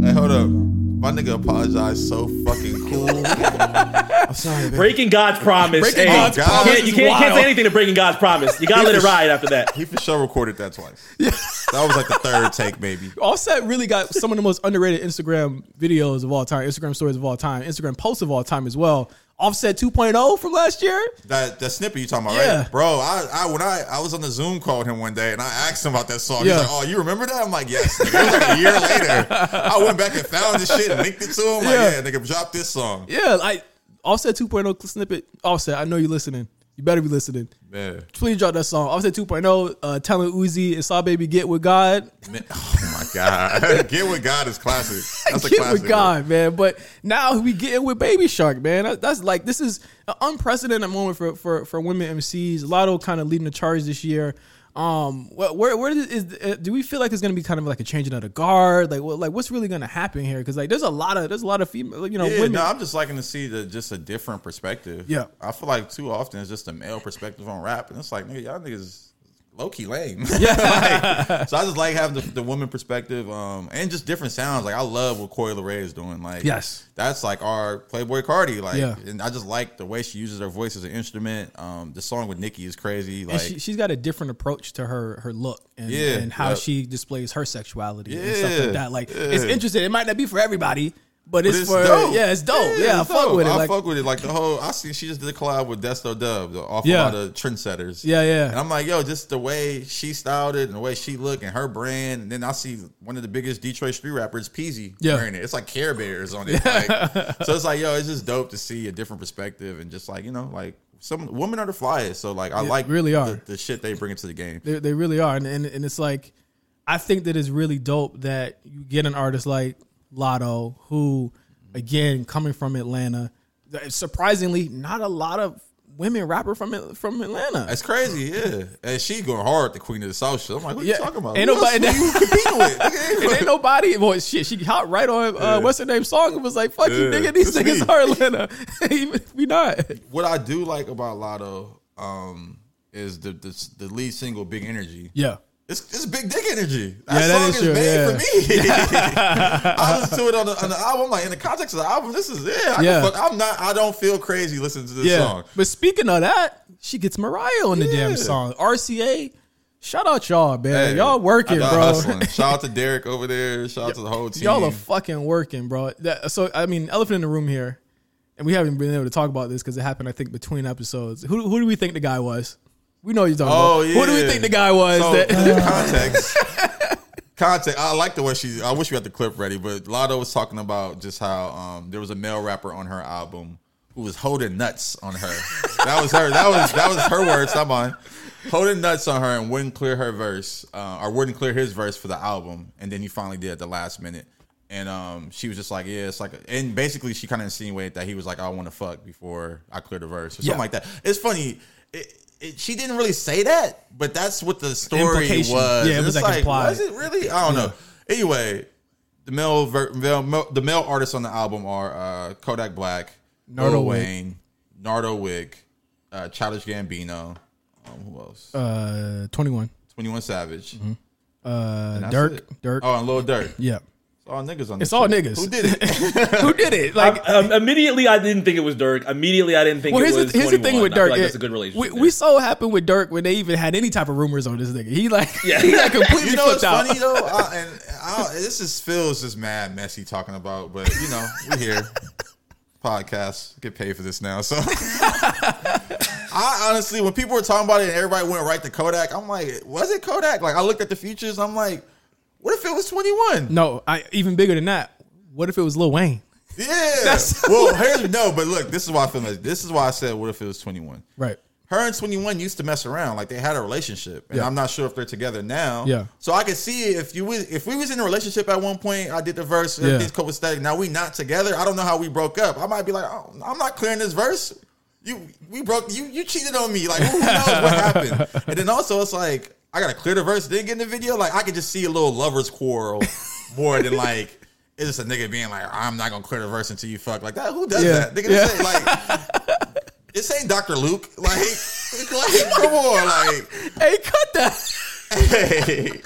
Hey, hold up. My nigga apologized so fucking cool. I'm sorry, baby. Breaking God's promise. Breaking hey, God's you promise can't, you can't, can't say anything to breaking God's promise. You gotta let it ride after that. He for sure recorded that twice. Yeah. That was like the third take, maybe. Offset really got some of the most underrated Instagram videos of all time, Instagram stories of all time, Instagram posts of all time as well. Offset 2.0 from last year. That that snippet you talking about, Yeah. right? Bro, I, I when I I was on the Zoom call with him one day and I asked him about that song. Yeah. He's like, Oh, you remember that? I'm like, Yes. Nigga. It was like a year later. I went back and found this shit and linked it to him. Like, Yeah. yeah, nigga, drop this song. Yeah, like Offset 2.0 snippet. Offset, I know you're listening. You better be listening. Man. Please drop that song. Offset 2.0, uh, telling Uzi and Saw Baby Get With God. Man, Oh my God. Get with God is classic. That's a Get classic. with God, man. But now we getting with Baby Shark, man. That's like this is an unprecedented moment for for for women MCs. Latto kind of leading the charge this year. Um, wh- where where is, is uh, do we feel like it's gonna be kind of like a changing of the guard? Like what like what's really gonna happen here? Because like there's a lot of there's a lot of female, you know, Yeah, women. no, I'm just liking to see the just a different perspective. Yeah. I feel like too often it's just a male perspective on rap, and it's like, nigga, y'all niggas low key lame. Yeah. like, so I just like having the, the woman perspective, um, and just different sounds. Like I love what Coi Leray is doing. Like, Yes. that's like our Playboi Carti. Like, Yeah. and I just like the way she uses her voice as an instrument. Um, the song with Nicki is crazy. Like, and she, she's got a different approach to her her look and, Yeah, and how yeah. she displays her sexuality and stuff like that. Like it's interesting. It might not be for everybody, but it's, But for yeah, it's dope. Yeah, I it's fuck dope. with it. I Like fuck with it. Like the whole, I see she just did a collab with Desto Dubb, the off Yeah. a lot of trendsetters. Yeah, yeah. And I'm like, yo, just the way she styled it and the way she looked and her brand. And then I see one of the biggest Detroit street rappers, Peezy, Yeah. wearing it. It's like Care Bears on it. Like, so it's like, yo, it's just dope to see a different perspective and just like, you know, like some women are the flyest. So like, I They like really are. the, the shit they bring into the game. They, they really are, and, and and it's like, I think that it's really dope that you get an artist like Latto, who, again, coming from Atlanta, surprisingly, not a lot of women rapper from from Atlanta. That's crazy, yeah. And she going hard, the queen of the South shit. I'm like, what Yeah. you talking about? Ain't Who nobody- who you competing with? And ain't nobody, boy, shit. She hot right on uh, what's her name song. It was like, fuck you, nigga. These niggas me. are Atlanta. we not. what I do like about Latto um, is the, the the lead single, Big Energy. Yeah. It's, it's big dick energy. That Yeah, that song is is, true, made yeah. for me. I listen to it on the, on the album. Like in the context of the album, this is yeah. I Yeah. Can fuck, I'm not. I don't feel crazy listening to this Yeah. song. But speaking of that, she gets Mariah on the damn song. RCA, shout out y'all, man. Hey, y'all working, bro. hustling. Shout out to Derek over there. Shout out to the whole team. Y'all are fucking working, bro. That, so I mean, elephant in the room here, and we haven't been able to talk about this because it happened, I think, between episodes. Who who do we think the guy was? We know what you're talking Oh about. yeah. Who do we think the guy was? So, that, context. Context. I like the way she. I wish we had the clip ready, but Latto was talking about just how um, there was a male rapper on her album who was holding nuts on her. That was her. That was that was her words, not mine. holding nuts on her and wouldn't clear her verse, uh, or wouldn't clear his verse for the album, and then he finally did at the last minute. And um, she was just like, "Yeah, it's like," and basically she kind of insinuated that he was like, "I want to fuck before I clear the verse," or something Yeah. like that. It's funny. It, it, she didn't really say that, but that's what the story was. Yeah, it was it's like implied. was it really? I don't know. Anyway, the male, ver- male, male the male artists on the album are uh, Kodak Black, Nardo Wick. Wayne, Nardo Wick, uh, Childish Gambino. Um, who else? Uh, twenty one. Twenty One Savage. Uh, That's Durk. it. Durk. Oh, and Lil Durk. Yeah. It's all niggas on. It's all shit. niggas. Who did it? Who did it? Like, Um, immediately, I didn't think it was Durk. Immediately, I didn't think well, it here's was. the, here's the thing 21. with I feel Durk. Like it- that's a good relationship. We, we saw what happened with Durk when they even had any type of rumors on this nigga. He like, Yeah. he like completely you know what's flipped out. funny though, I, and I, this is Phil's just mad messy talking about, but you know we here podcast get paid for this now, so. I honestly, when people were talking about it and everybody went right to Kodak, I'm like, was it Kodak? Like I looked at the features, I'm like, what if it was 21? No, I even bigger than that. What if it was Lil Wayne? Yeah. That's- well, here's no, but look, this is why I feel like this is why I said, what if it was 21? Right. her and 21 used to mess around like they had a relationship and Yeah. i'm not sure if they're together now Yeah. so i could see if you was if we was in a relationship at one point i did the verse Yeah. everything's copacetic now we not together i don't know how we broke up i might be like oh, i'm not clearing this verse you we broke you you cheated on me like who knows what happened and then also it's like i gotta clear the verse then get in the video like i could just see a little lovers quarrel more than like it's just a nigga being like, I'm not gonna clear the verse until you fuck like that. Who does Yeah. that? Nigga, Yeah. ain't like this ain't Dr. Luke. Like, like come on, like, Hey, cut that. hey,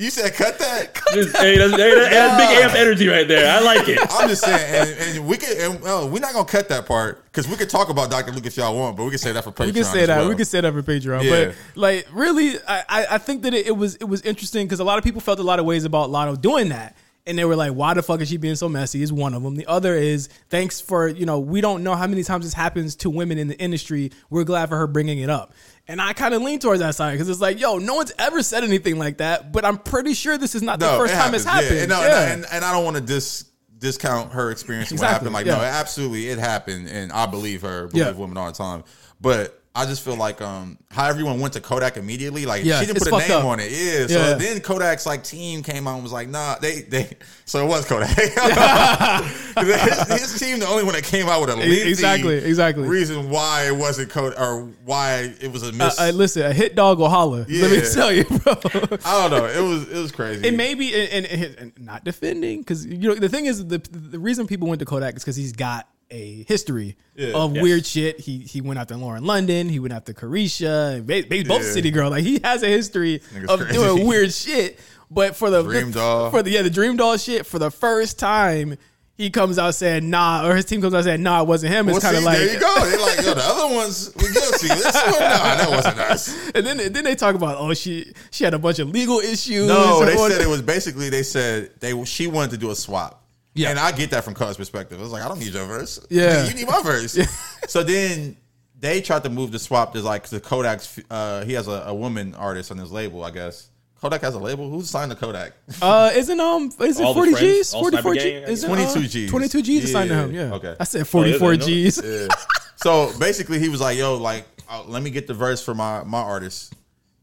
you said cut that. Just- hey, that's, hey, that- that's big amp energy right there. I like it. I'm just saying, and, and we could, and, uh, oh, we're not gonna cut that part because we could talk about Dr. Luke if y'all want, but we can say that for Patreon. We can say as that. well. We can say that for Patreon. Yeah. But like, really, I, I, I think that it, it was it was interesting because a lot of people felt a lot of ways about Latto doing that. And they were like, "Why the fuck is she being so messy?" Is one of them. The other is thanks for you know we don't know how many times this happens to women in the industry. We're glad for her bringing it up. And I kind of lean towards that side because it's like, yo, no one's ever said anything like that. But I'm pretty sure this is not the first it time it's happened. Yeah. And, no, Yeah. and, and I don't want to dis discount her experience and what Exactly, happened. Like, yeah. no, absolutely, it happened, and I believe her. Believe Yeah. women all the time, but. I just feel like um how everyone went to Kodak immediately, like Yeah, she didn't put a name up. on it. Yeah. So Yeah. then Kodak's like team came out and was like, nah, they they so it was Kodak. his, his team the only one that came out with a Exactly, exactly. reason why it wasn't Kodak or why it was a Uh, miss. uh, listen, a hit dog will holler. Let me tell you, bro. I don't know. It was it was crazy. It may be, and, and, and not defending, because you know the thing is the the reason people went to Kodak is because he's got a history Yeah. of Yes. weird shit. He he went after Lauren London. He went after Carisha. and ba- ba- both Yeah. City Girl. Like he has a history Nigga's of crazy. doing weird shit. But for the Dream Doll. for the yeah the Dream Doll shit for the first time. He comes out saying nah, or his team comes out saying nah, it wasn't him. It's well, kind of like there you go. They're like yo, the other ones we guilty. This one, nah, that wasn't us. and then then they talk about oh she she had a bunch of legal issues. No, they said it was basically they said they she wanted to do a swap. Yeah. and I get that from Cuz perspective. I was like, I don't need your verse. Yeah. you need my verse. so then they tried to move the swap to like the Kodak's. Uh, he has a, a woman artist on his label, I guess. Kodak has a label. Who's signed to Kodak? Uh, isn't um, is it forty G's? Forty four Cyber G? Gang, I Is it, guess. uh, 22 Gs. Twenty two G's assigned to him. Yeah. Okay. I said forty four Oh, G's. Yeah. so basically, he was like, "Yo, like, uh, let me get the verse for my my artist,"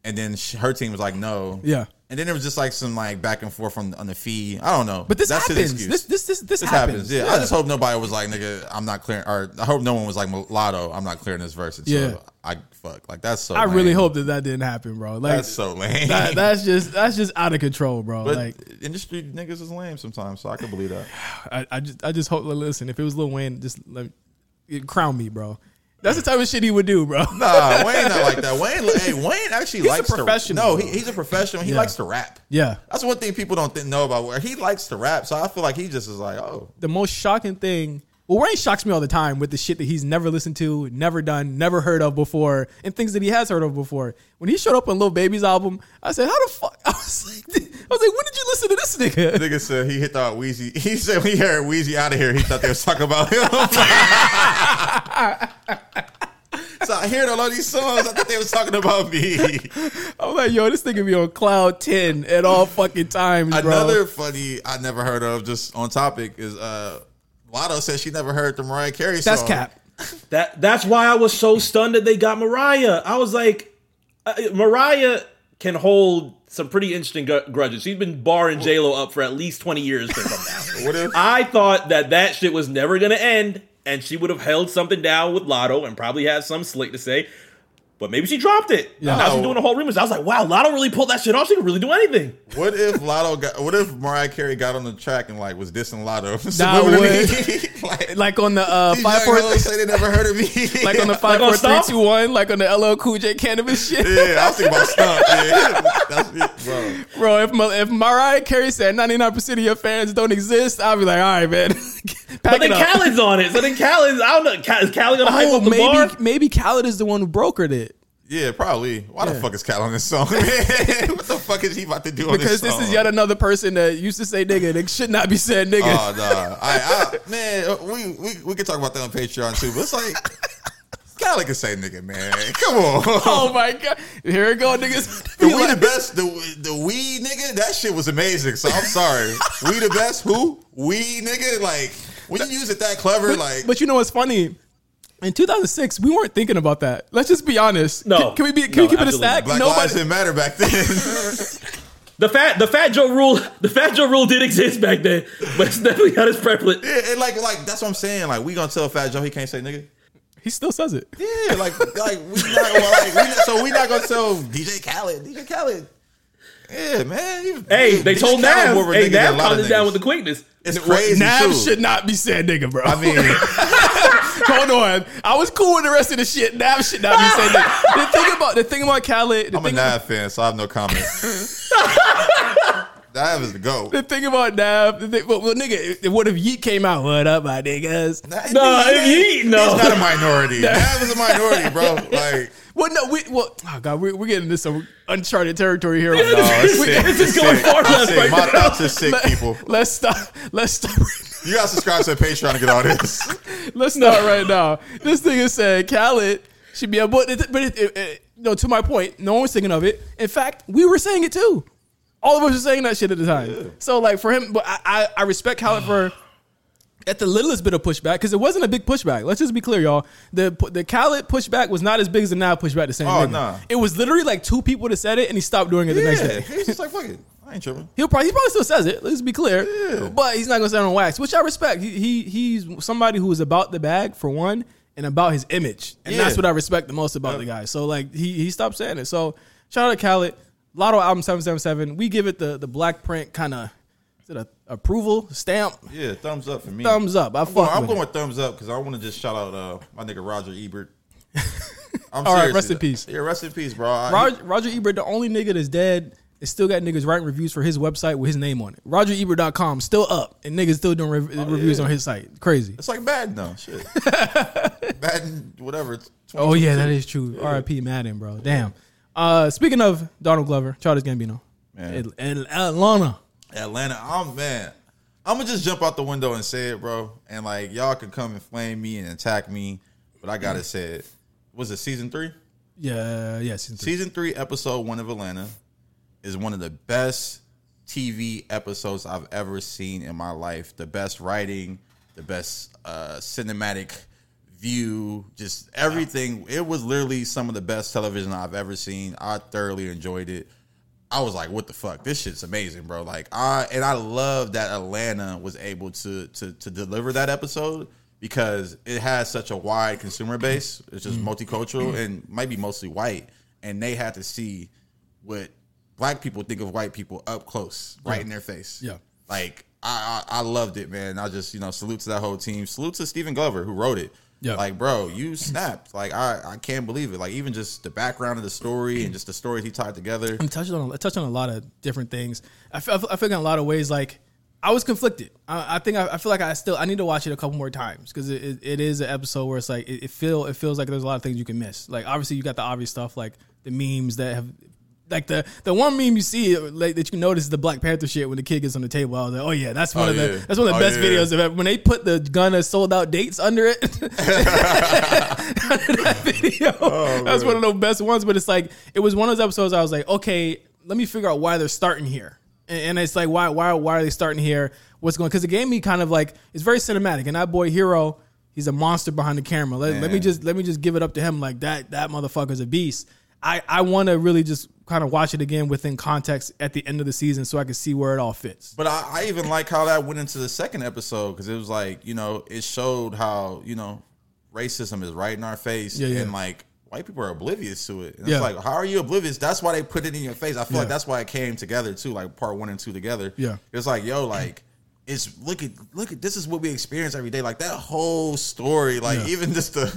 and then sh her team was like, "No." Yeah. And then there was just like some like back and forth on on the fee. I don't know. But this That's happens. This this this this, This happens. happens. Yeah. I just hope nobody was like, nigga, I'm not clearing, or I hope no one was like, Mulatto, I'm not clearing this verse until Yeah. I fuck. Like, that's so I really hope that that didn't happen, bro. Like That's so lame. that, that's just that's just out of control, bro. but like industry niggas is lame sometimes, so I can believe that. I, I just I just hope. Listen, if it was Lil Wayne, just let me, crown me, bro. That's the type of shit he would do, bro. Nah, Wayne not like that. Wayne, hey, Wayne actually He's a likes professional. to. No, he, he's a professional. He Yeah. likes to rap. Yeah. That's one thing people don't think, know about where he likes to rap. So I feel like he just is like, oh, The most shocking thing. Well, Wayne shocks me all the time with the shit that he's never listened to, never done, never heard of before, and things that he has heard of before. When he showed up on Lil Baby's album, I said, "How the fuck?" I was like, "I was like, when did you listen to this nigga?" nigga said he hit thought Wheezy. He said when he heard Wheezy out of here, he thought they was talking about him. so I heard all of these songs. I thought they was talking about me. I'm like, "Yo, this nigga be on cloud ten at all fucking times, bro." Another funny I never heard of, just on topic, is uh, Latto said she never heard the Mariah Carey song. That's cap. That that's why I was so stunned that they got Mariah. I was like, uh, Mariah can hold some pretty interesting gu- grudges. She's been barring J Lo up for at least twenty years from now. What if? I thought that that shit was never gonna end, and she would have held something down with Latto and probably had some slick to say. But maybe she dropped it. Yeah. Now she's doing the whole rumors. I was like, wow, Latto really pulled that shit off. She can really do anything. What if Latto got? What if Mariah Carey got on the track and like was dissing Latto? Nah, subliminally? like, Like on the uh, these five four, hoes say they never heard of me. like on the five on four three Stomp? two one, like on the LL Cool J cannabis shit. yeah, I was thinking about Stump. Yeah, it, bro. Bro, if Ma- if Mariah Carey said ninety nine percent of your fans don't exist, I'll be like, all right, man, pack But then. Khaled's on it. So then Khaled's, I don't know, Ka- is Khaled gonna hype Oh, up the maybe bar? maybe Khaled is the one who brokered it Yeah, probably. Why the fuck is Cal on this song? Man, what the fuck is he about to do on because this this is yet another person that used to say nigga. They should not be said nigga. Oh no, I, I man, uh, we we we can talk about that on Patreon too. But it's like, Cal can say nigga, man. Come on. Oh my god! Here it go, niggas. The we the best, the the we nigga, that shit was amazing. So I'm sorry. we the best, who? We nigga, like when you use it that clever, like But you know what's funny? In 2006, we weren't thinking about that. Let's just be honest. No. Can, can we be? Can No, we keep it a absolutely stack? Black Nobody. lives didn't matter back then. The fat, the Fat Joe rule, the Fat Joe rule did exist back then, but it's definitely not as prevalent. yeah, and like like that's what I'm saying. Like we gonna tell Fat Joe he can't say nigga. He still says it. Yeah, like like we not well, like we not, so we not gonna tell DJ Khaled. DJ Khaled. Yeah, man. he- Hey, they DJ told Nav, hey, nigga Nav calmed it down with the quickness. It's crazy Nav too. should not be said nigga, bro. I mean, Hold on. I was cool with the rest of the shit. Nav should not be saying that. The thing about the thing about Khaled, the I'm a Nav fan, so I have no comment. Nav is the go. the thing about Nav, the thing, well, well, nigga, what if Yeat came out? What up, my niggas? No, if he no, He's not a minority. Nav is a minority, bro. Like, Well, no, we, well, oh god, we're, we're getting into some uncharted territory here. Oh, no, it's sick. This is It's going sick. far It's left sick. right My now. thoughts are sick, people. Let's stop. Let's stop. You gotta subscribe to the Patreon to get all this. Let's start right now. This thing is saying Khaled should be a but, it, but it, it, it- no. To my point, no one was thinking of it. In fact, we were saying it too. All of us were saying that shit at the time. So like for him, but I I, I respect Khaled for at the littlest bit of pushback because it wasn't a big pushback. Let's just be clear, y'all. The the Khaled pushback was not as big as the Nav pushback. The same. Oh, nigga. nah. It was literally like two people that said it, and he stopped doing it the next day. he's just like, fuck it. I ain't tripping. He'll probably he probably still says it. Let's be clear. Yeah. But he's not gonna say it on wax, which I respect. He, he he's somebody who is about the bag for one, and about his image, and Yeah. that's what I respect the most about the guy. So like he he stopped saying it. So shout out to Khaled. Latto album seven seven seven. We give it the the black print kind of is it a approval stamp? Yeah, thumbs up for me. Thumbs up. I I'm fuck going, I'm going thumbs up because I want to just shout out uh, my nigga Roger Ebert. I'm All right, rest in peace. Yeah, rest in peace, bro. Roger, Roger Ebert, the only nigga that's dead, is still got niggas writing reviews for his website with his name on it. RogerEbert.com still up, and niggas still doing rev- reviews Oh, yeah. on his site. Crazy. It's like Madden, though. Shit. Madden, whatever. it's Oh yeah, that is true. R.I.P. Madden, bro. Damn. Uh, speaking of Donald Glover, Charles Gambino, Man. At- at Atlanta. Atlanta. I'm man. I'm gonna just jump out the window and say it, bro. And like y'all can come and flame me and attack me, but I gotta say it. Was it season three? Yeah, yeah. Season three. Season three, episode one of Atlanta is one of the best TV episodes I've ever seen in my life. The best writing, the best uh, cinematic view, just everything. It was literally some of the best television I've ever seen. I thoroughly enjoyed it. I was like, "What the fuck? This shit's amazing, bro!" Like, I and I love that Atlanta was able to to to deliver that episode because it has such a wide consumer base. It's just mm-hmm. multicultural and might be mostly white, and they had to see what black people think of white people up close, right in their face. Yeah. like I, I I loved it, man. I just you know salute to that whole team. Salute to Stephen Glover who wrote it. Yeah. like bro, you snapped. Like I I can't believe it. Like even just the background of the story and just the stories he tied together. I'm touching on I touched on a lot of different things. I feel, I feel, in a lot of ways like I was conflicted. I, I think I, I feel like I still I need to watch it a couple more times because it, it, it is an episode where it's like it, it feel it feels like there's a lot of things you can miss. Like obviously you got the obvious stuff like the memes that have. Like the the one meme you see like that you notice is the Black Panther shit when the kid gets on the table. I was like, oh yeah, that's one Oh, of the yeah. that's one of the Oh, best yeah. videos of ever. When they put the gun as sold out dates under it, that video. Oh, That's one of the best ones. But it's like it was one of those episodes. I was like, okay, let me figure out why they're starting here. And, and it's like, why, why, why are they starting here? What's going? Because it gave me kind of like it's very cinematic. And that boy Hiro, he's a monster behind the camera. Let, let me just let me just give it up to him. Like that, that motherfucker's a beast. I I want to really just kind of watch it again within context at the end of the season so I can see where it all fits. But I, I even like how that went into the second episode because it was like you know it showed how you know racism is right in our face Yeah, yeah. and like white people are oblivious to it. And Yeah. It's like how are you oblivious? That's why they put it in your face. I feel like that's why it came together too, like part one and two together. Yeah. it's like yo, like it's look at look at this is what we experience every day. Like that whole story, like Yeah. even just the.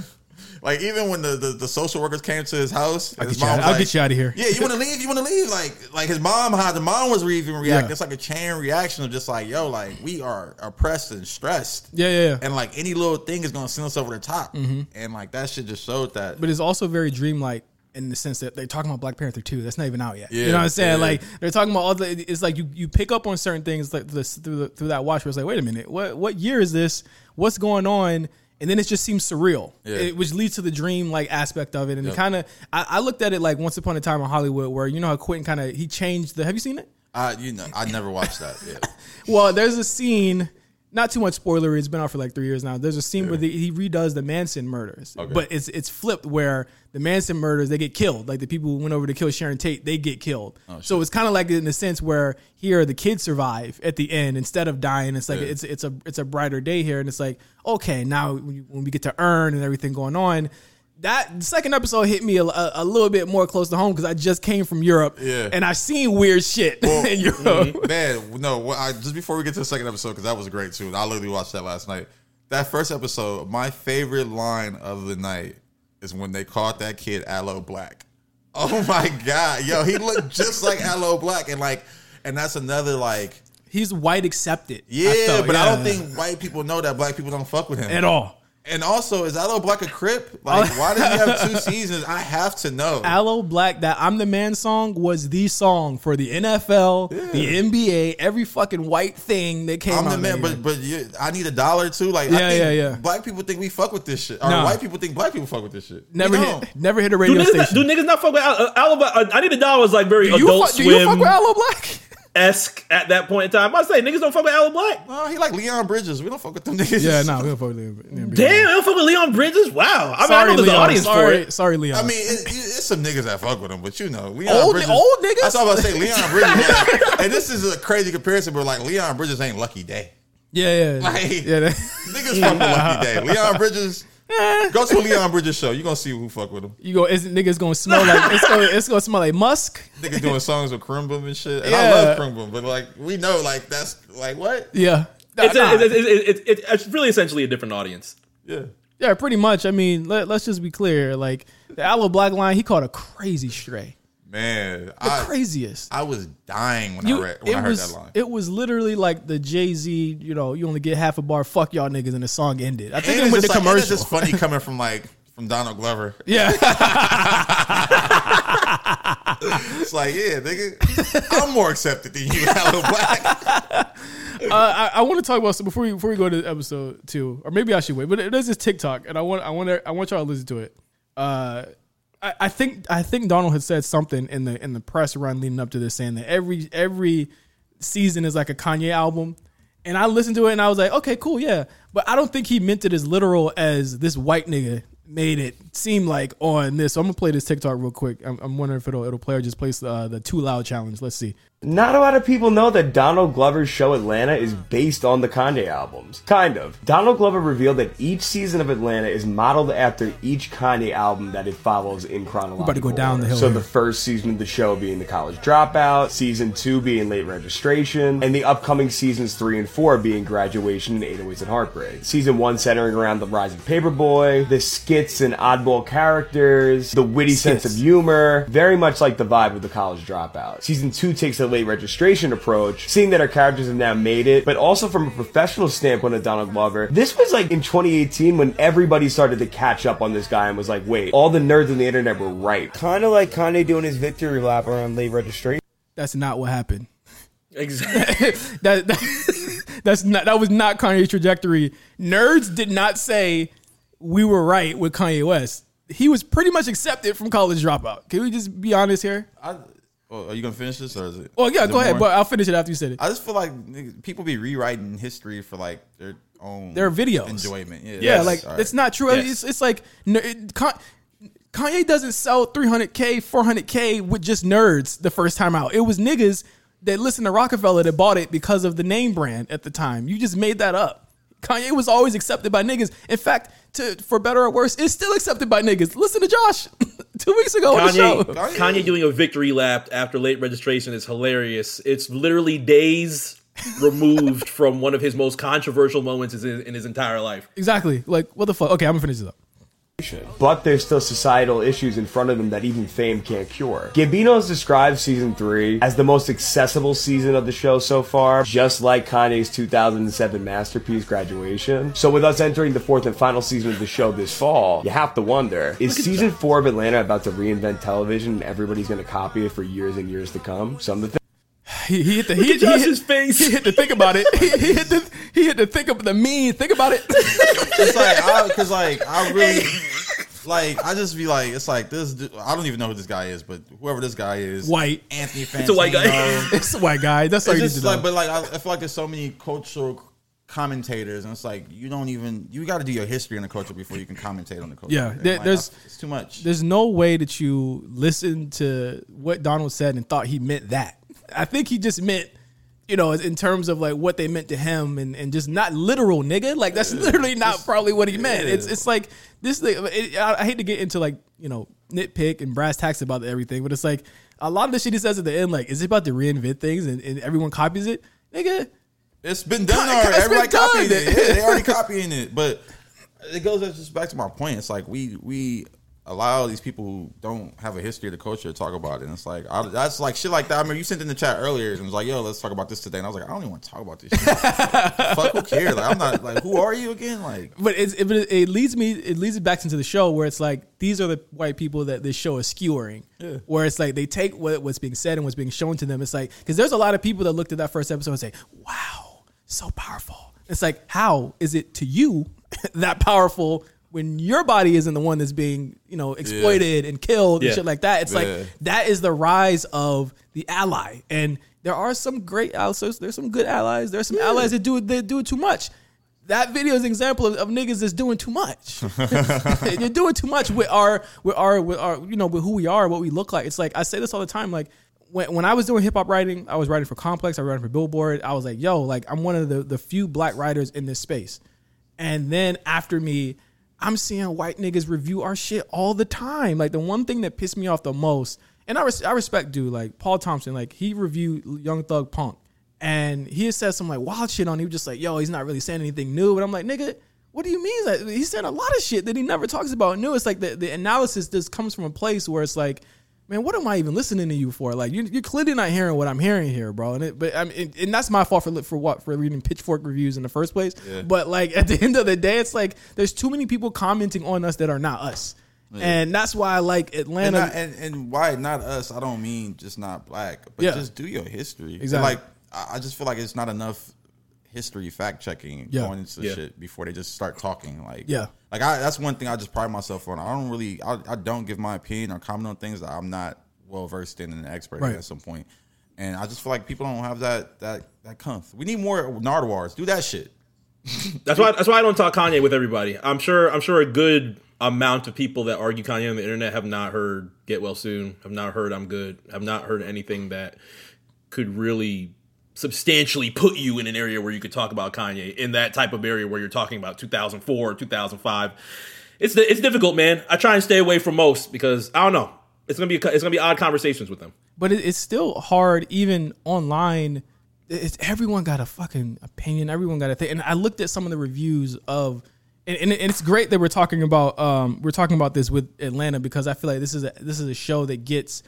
Like even when the, the, the social workers came to his house, I'll his get you out- I'll like, get you outta here. Yeah, you want to leave? You want to leave? Like like his mom, how the mom was even reacting. Yeah. It's like a chain reaction of just like yo, like we are oppressed and stressed. Yeah, yeah, yeah. And like any little thing is gonna send us over the top. Mm-hmm. And like that shit just showed that. but it's also very dreamlike in the sense that they're talking about Black Panther 2. That's not even out yet. you Yeah, know what I'm saying? yeah. Like they're talking about all the. It's like you you pick up on certain things like this through the, through that watch. Where it's like, wait a minute, what what year is this? What's going on? And then it just seems surreal, Yeah. it, which leads to the dream like aspect of it. And it kind of, I, I looked at it like Once Upon a Time in Hollywood, where you know how Quentin kind of he changed the. Have you seen it? I you know I never watched that. Yeah. Well, there's a scene. Not too much spoiler. It's been out for like three years now. There's a scene where the, he redoes the Manson murders, Okay. but it's it's flipped where the Manson murders they get killed. Like the people who went over to kill Sharon Tate, they get killed. Oh, so it's kind of like in the sense where here the kids survive at the end instead of dying. It's like Yeah. it's it's a it's a brighter day here, and it's like okay now when we get to Earn and everything going on. That second episode hit me a, a, a little bit more close to home because I just came from Europe Yeah. and I've seen weird shit in mm-hmm. Europe. Man, no. what I, just before we get to the second episode, because that was great too. I literally watched that last night. That first episode, my favorite line of the night is when they caught that kid Aloe Blacc. Oh my god, yo, he looked just like Aloe Blacc, and like, and that's another like, He's white accepted. I yeah, felt, but I don't think white people know that black people don't fuck with him at all. And also, is Aloe Blacc a crip? Like, why does he have two seasons? I have to know. Aloe Blacc, that I'm the Man song was the song for the NFL, the NBA, every fucking white thing that came I'm the man, but but you, I need a dollar too. Like, Yeah, I think yeah, yeah. Black people think we fuck with this shit, or Nah. white people think black people fuck with this shit. Never hit, never hit a Do radio niggas, not, station. do niggas not fuck with Aloe uh, Alabama? Uh, I need a dollar was like very do, you Adult fuck, do you fuck with Aloe Blacc? Esque at that point in time. I say niggas don't fuck with Alan Black. No, he like Leon Bridges. We don't fuck with them niggas. yeah, no, we don't fuck with Leon. Bridges. Damn, they don't fuck with Leon Bridges. Wow. I mean, I Sorry, know there's Leon. an audience sorry, for it. sorry, Leon. I mean, it, it- it's some niggas that fuck with him, but you know, Leon Old- Bridges. old niggas? I'm about to say. Leon Bridges, like, and this is a crazy comparison, but like Leon Bridges ain't Lucky Daye. yeah, yeah, Like- yeah. that- Niggas fuck with Lucky Daye. Leon Bridges. Go to a Leon Bridges show. You gonna see who fuck with him. you go, is niggas gonna smell like it's gonna, it's gonna smell like musk? Niggas doing songs with Khruangbin and shit. And Yeah. I love Khruangbin, but like we know, like that's like what? Yeah, It's, Nah. a, it's, it's, it's, it's, it's really essentially a different audience. Yeah. Yeah, pretty much. I mean, let, let's just be clear. Like the Aloe Blacc line, he caught a crazy stray, Man, the I, craziest. I was dying when You- I read when I heard was that line. it was literally like the Jay Z. You know, you only get half a bar. Fuck y'all niggas, and the song ended. I think And it went to just like, and it's just funny coming from like from Donald Glover. yeah, It's like, yeah, nigga, I'm more accepted than you, Hello Black. uh, I, I want to talk about so before we before we go to episode two, or maybe I should wait. But there's this TikTok, and I want I want I want y'all to listen to it. Uh, I, I think I think Donald had said something in the in the press run leading up to this, saying that every every season is like a Kanye album. And I listened to it and I was like, okay, cool, yeah. But I don't think he meant it as literal as this white nigga made it seem like on this. So I'm gonna play this TikTok real quick. I'm, I'm wondering if it'll it'll play or just play uh, the too loud challenge. Let's see. Not a lot of people know that Donald Glover's show Atlanta is based on the Kanye albums. Kind of. Donald Glover revealed that each season of Atlanta is modeled after each Kanye album that it follows in chronological about to go down the hill So here. the first season of the show being the college dropout, season two being late registration, and the upcoming seasons three and four being graduation and 808s and heartbreak. Season one centering around the rise of Paper Boi, the skits and oddball characters, the witty sense of humor, very much like the vibe of the college dropout. Season two takes a late registration approach, seeing that our characters have now made it, but also from a professional standpoint of Donald Glover. This was like in 2018 when everybody started to catch up on this guy and was like, wait, all the nerds on the internet were right. Kind of like Kanye doing his victory lap around late registration. That's not what happened. Exactly. that, that that's not that was not Kanye's trajectory. Nerds did not say we were right with Kanye West. He was pretty much accepted from college dropout. Can we just be honest here? I, oh, are you gonna finish this or is it? Well, yeah, go ahead, more? but I'll finish it after you said it. I just feel like nigga, people be rewriting history for like their own Their videos. enjoyment. Yeah, yeah, Yes. like All right. it's not true. Yes. It's it's like ner- it, Con- Kanye doesn't sell 300k, 400k with just nerds the first time out. It was niggas that listened to Rockefeller that bought it because of the name brand at the time. You just made that up. Kanye was always accepted by niggas. In fact, to for better or worse, it's still accepted by niggas. Listen to Josh two weeks ago on the show. Kanye, Kanye doing a victory lap after late registration is hilarious. It's literally days removed from one of his most controversial moments in, in his entire life. Exactly. Like what the fuck? Okay, I'm gonna finish this up. But there's still societal issues in front of them that even fame can't cure. Gambino has described season 3 as the most accessible season of the show so far, just like Kanye's 2007 masterpiece, Graduation. So with us entering the fourth and final season of the show this fall, you have to wonder, is season 4 of Atlanta about to reinvent television and everybody's going to copy it for years and years to come? Some of the He, he hit the Look he, at he hit, Josh's face. He hit to think about it. He, he hit the he hit to think of the mean. Think about it. It's like because like I really like I just be like it's like this. du- I don't even know who this guy is, but whoever this guy is, White. Anthony. Fantano, It's a white guy. it's a white guy. That's all It's you need just to know. like, but like I, I feel like there's so many cultural commentators, and it's like you don't even you got to do your history in the culture before you can commentate on the culture. Yeah, And, there- like, there's- I- it's too much. There's no way that you listened to what Donald said and thought he meant that. I think he just meant, you know, in terms of like what they meant to him and, and just not literal, nigga. Like that's literally not probably what he meant. It's it's like this. Thing, it, I, I hate to get into like you know nitpick and brass tacks about everything, but it's like a lot of the shit he says at the end. Like, is it about to reinvent things and, and everyone copies it, nigga? It's been done already. been Everybody done. copying it. Yeah, they already copying it. But it goes just back to my point. It's like we we allow these people who don't have a history of the culture to talk about it. And it's like I, that's like shit like that. I mean, you sent in the chat earlier and was like, "Yo, let's talk about this today." And I was like, "I don't even want to talk about this. Shit. Fuck, who cares? Like, I'm not like, who are you again? Like, But it's, it, it it leads me it leads it back into the show where it's like these are the white people that this show is skewering. Where it's like they take what, what's being said and what's being shown to them. It's like because there's a lot of people that looked at that first episode and say, "Wow, so powerful." It's like how is it to you that powerful when your body isn't the one that's being you know exploited and killed Yeah. and shit like that? It's Yeah. like that is the rise of the ally and. There are some great allies. There's some good allies. There's some allies that do it. That do it too much that video is an example of, of niggas that's doing too much. You're doing too much with our with our with our you know with who we are, what we look like. It's like I say this all the time. Like when when I was doing hip hop writing, I was writing for Complex, I was writing for Billboard. I was like, yo, like I'm one of the the few black writers in this space. And then after me, I'm seeing white niggas review our shit all the time. Like the one thing that pissed me off the most, and I, res- I respect dude like Paul Thompson, like he reviewed Young Thug Punk, and he said some like wild shit on. He was just like, yo, he's not really saying anything new. And I'm like, nigga. What do you mean? Like, he said a lot of shit that he never talks about new. It's like the, the analysis just comes from a place where it's like, man, what am I even listening to you for? Like, you, you're clearly not hearing what I'm hearing here, bro. And it, but I mean, and, and that's my fault for for what for reading Pitchfork reviews in the first place. But like at the end of the day, it's like there's too many people commenting on us that are not us, and that's why I like and, Atlanta. not, and and why not us? I don't mean just not black, but Yeah. just do your history. Exactly. Like I I just feel like it's not enough history fact checking Yeah. going into Yeah. shit before they just start talking. Like Yeah. like I that's one thing I just pride myself on. I don't really I, I don't give my opinion or comment on things that I'm not well versed in and an expert Right. at some point. And I just feel like people don't have that that that comf. We need more Nardwuars. Do that shit. That's why. That's why I don't talk Kanye with everybody. I'm sure. I'm sure a good amount of people that argue Kanye on the internet have not heard "Get Well Soon," have not heard "I'm Good," have not heard anything that could really substantially put you in an area where you could talk about Kanye in that type of area where you're talking about 2004 or 2005. It's it's difficult, man. I try and stay away from most because I don't know. It's gonna be it's gonna be odd conversations with them. but it's still hard even online it's everyone got a fucking opinion everyone got a thing and i looked at some of the reviews of and, and, it's great that we're talking about um we're talking about this with atlanta because i feel like this is a this is a show that gets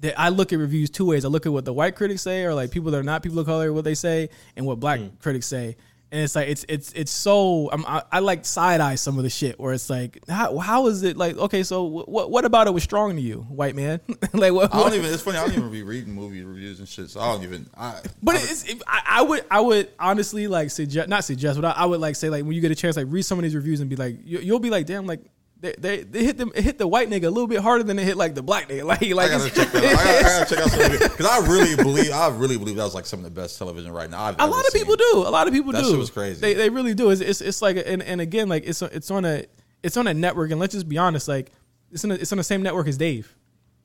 that i look at reviews two ways i look at what the white critics say or like people that are not people of color what they say and what black mm. critics say and it's like it's it's it's so I'm, I, I like side eye some of the shit where it's like how, how is it like okay so what what about it was strong to you white man like what, I don't even. It's funny. I don't even be reading movie reviews and shit. So I don't even. I, But I, it's, if, I, I would, I would honestly like suggest, not suggest, but I, I would like say like when you get a chance, like read some of these reviews and be like, you, you'll be like, damn, like they, they, they hit them, it hit the white nigga a little bit harder than they hit like the black nigga. Like, like I gotta check that. Out. I gotta, I gotta check out some of because I really believe. I really believe that was like some of the best television right now. I've a lot of seen. people do. A lot of people That do. shit was crazy. They, they really do. It's, it's, it's like, and, and again, like it's, it's on a, it's on a network, and let's just be honest, like it's in a, it's on the same network as Dave,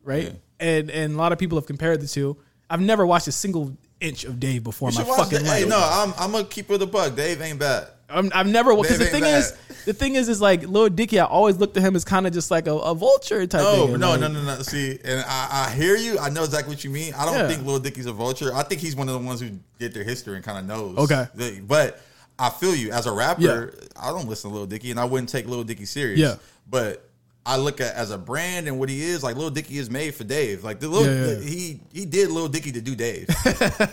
right? And and a lot of people have compared the two. I've never watched a single inch of Dave before in You my fucking the- life. Hey, no, I'm I'm gonna keep it a buck. Dave ain't bad. I'm, I've never because the thing is, the thing is, is like Lil Dicky. I always looked at him as kind of just like a, a vulture type. No, nigga, no, like- no, no, no. See, and I, I hear you. I know exactly what you mean. I don't Yeah. think Lil Dicky's a vulture. I think he's one of the ones who did their history and kind of knows. Okay. They- but I feel you as a rapper. Yeah. I don't listen to Lil Dicky, and I wouldn't take Lil Dicky serious. Yeah. but. I look at as a brand and what he is like. Little Dicky is made for Dave. Like the Lil, Yeah, yeah. he he did Little Dicky to do Dave.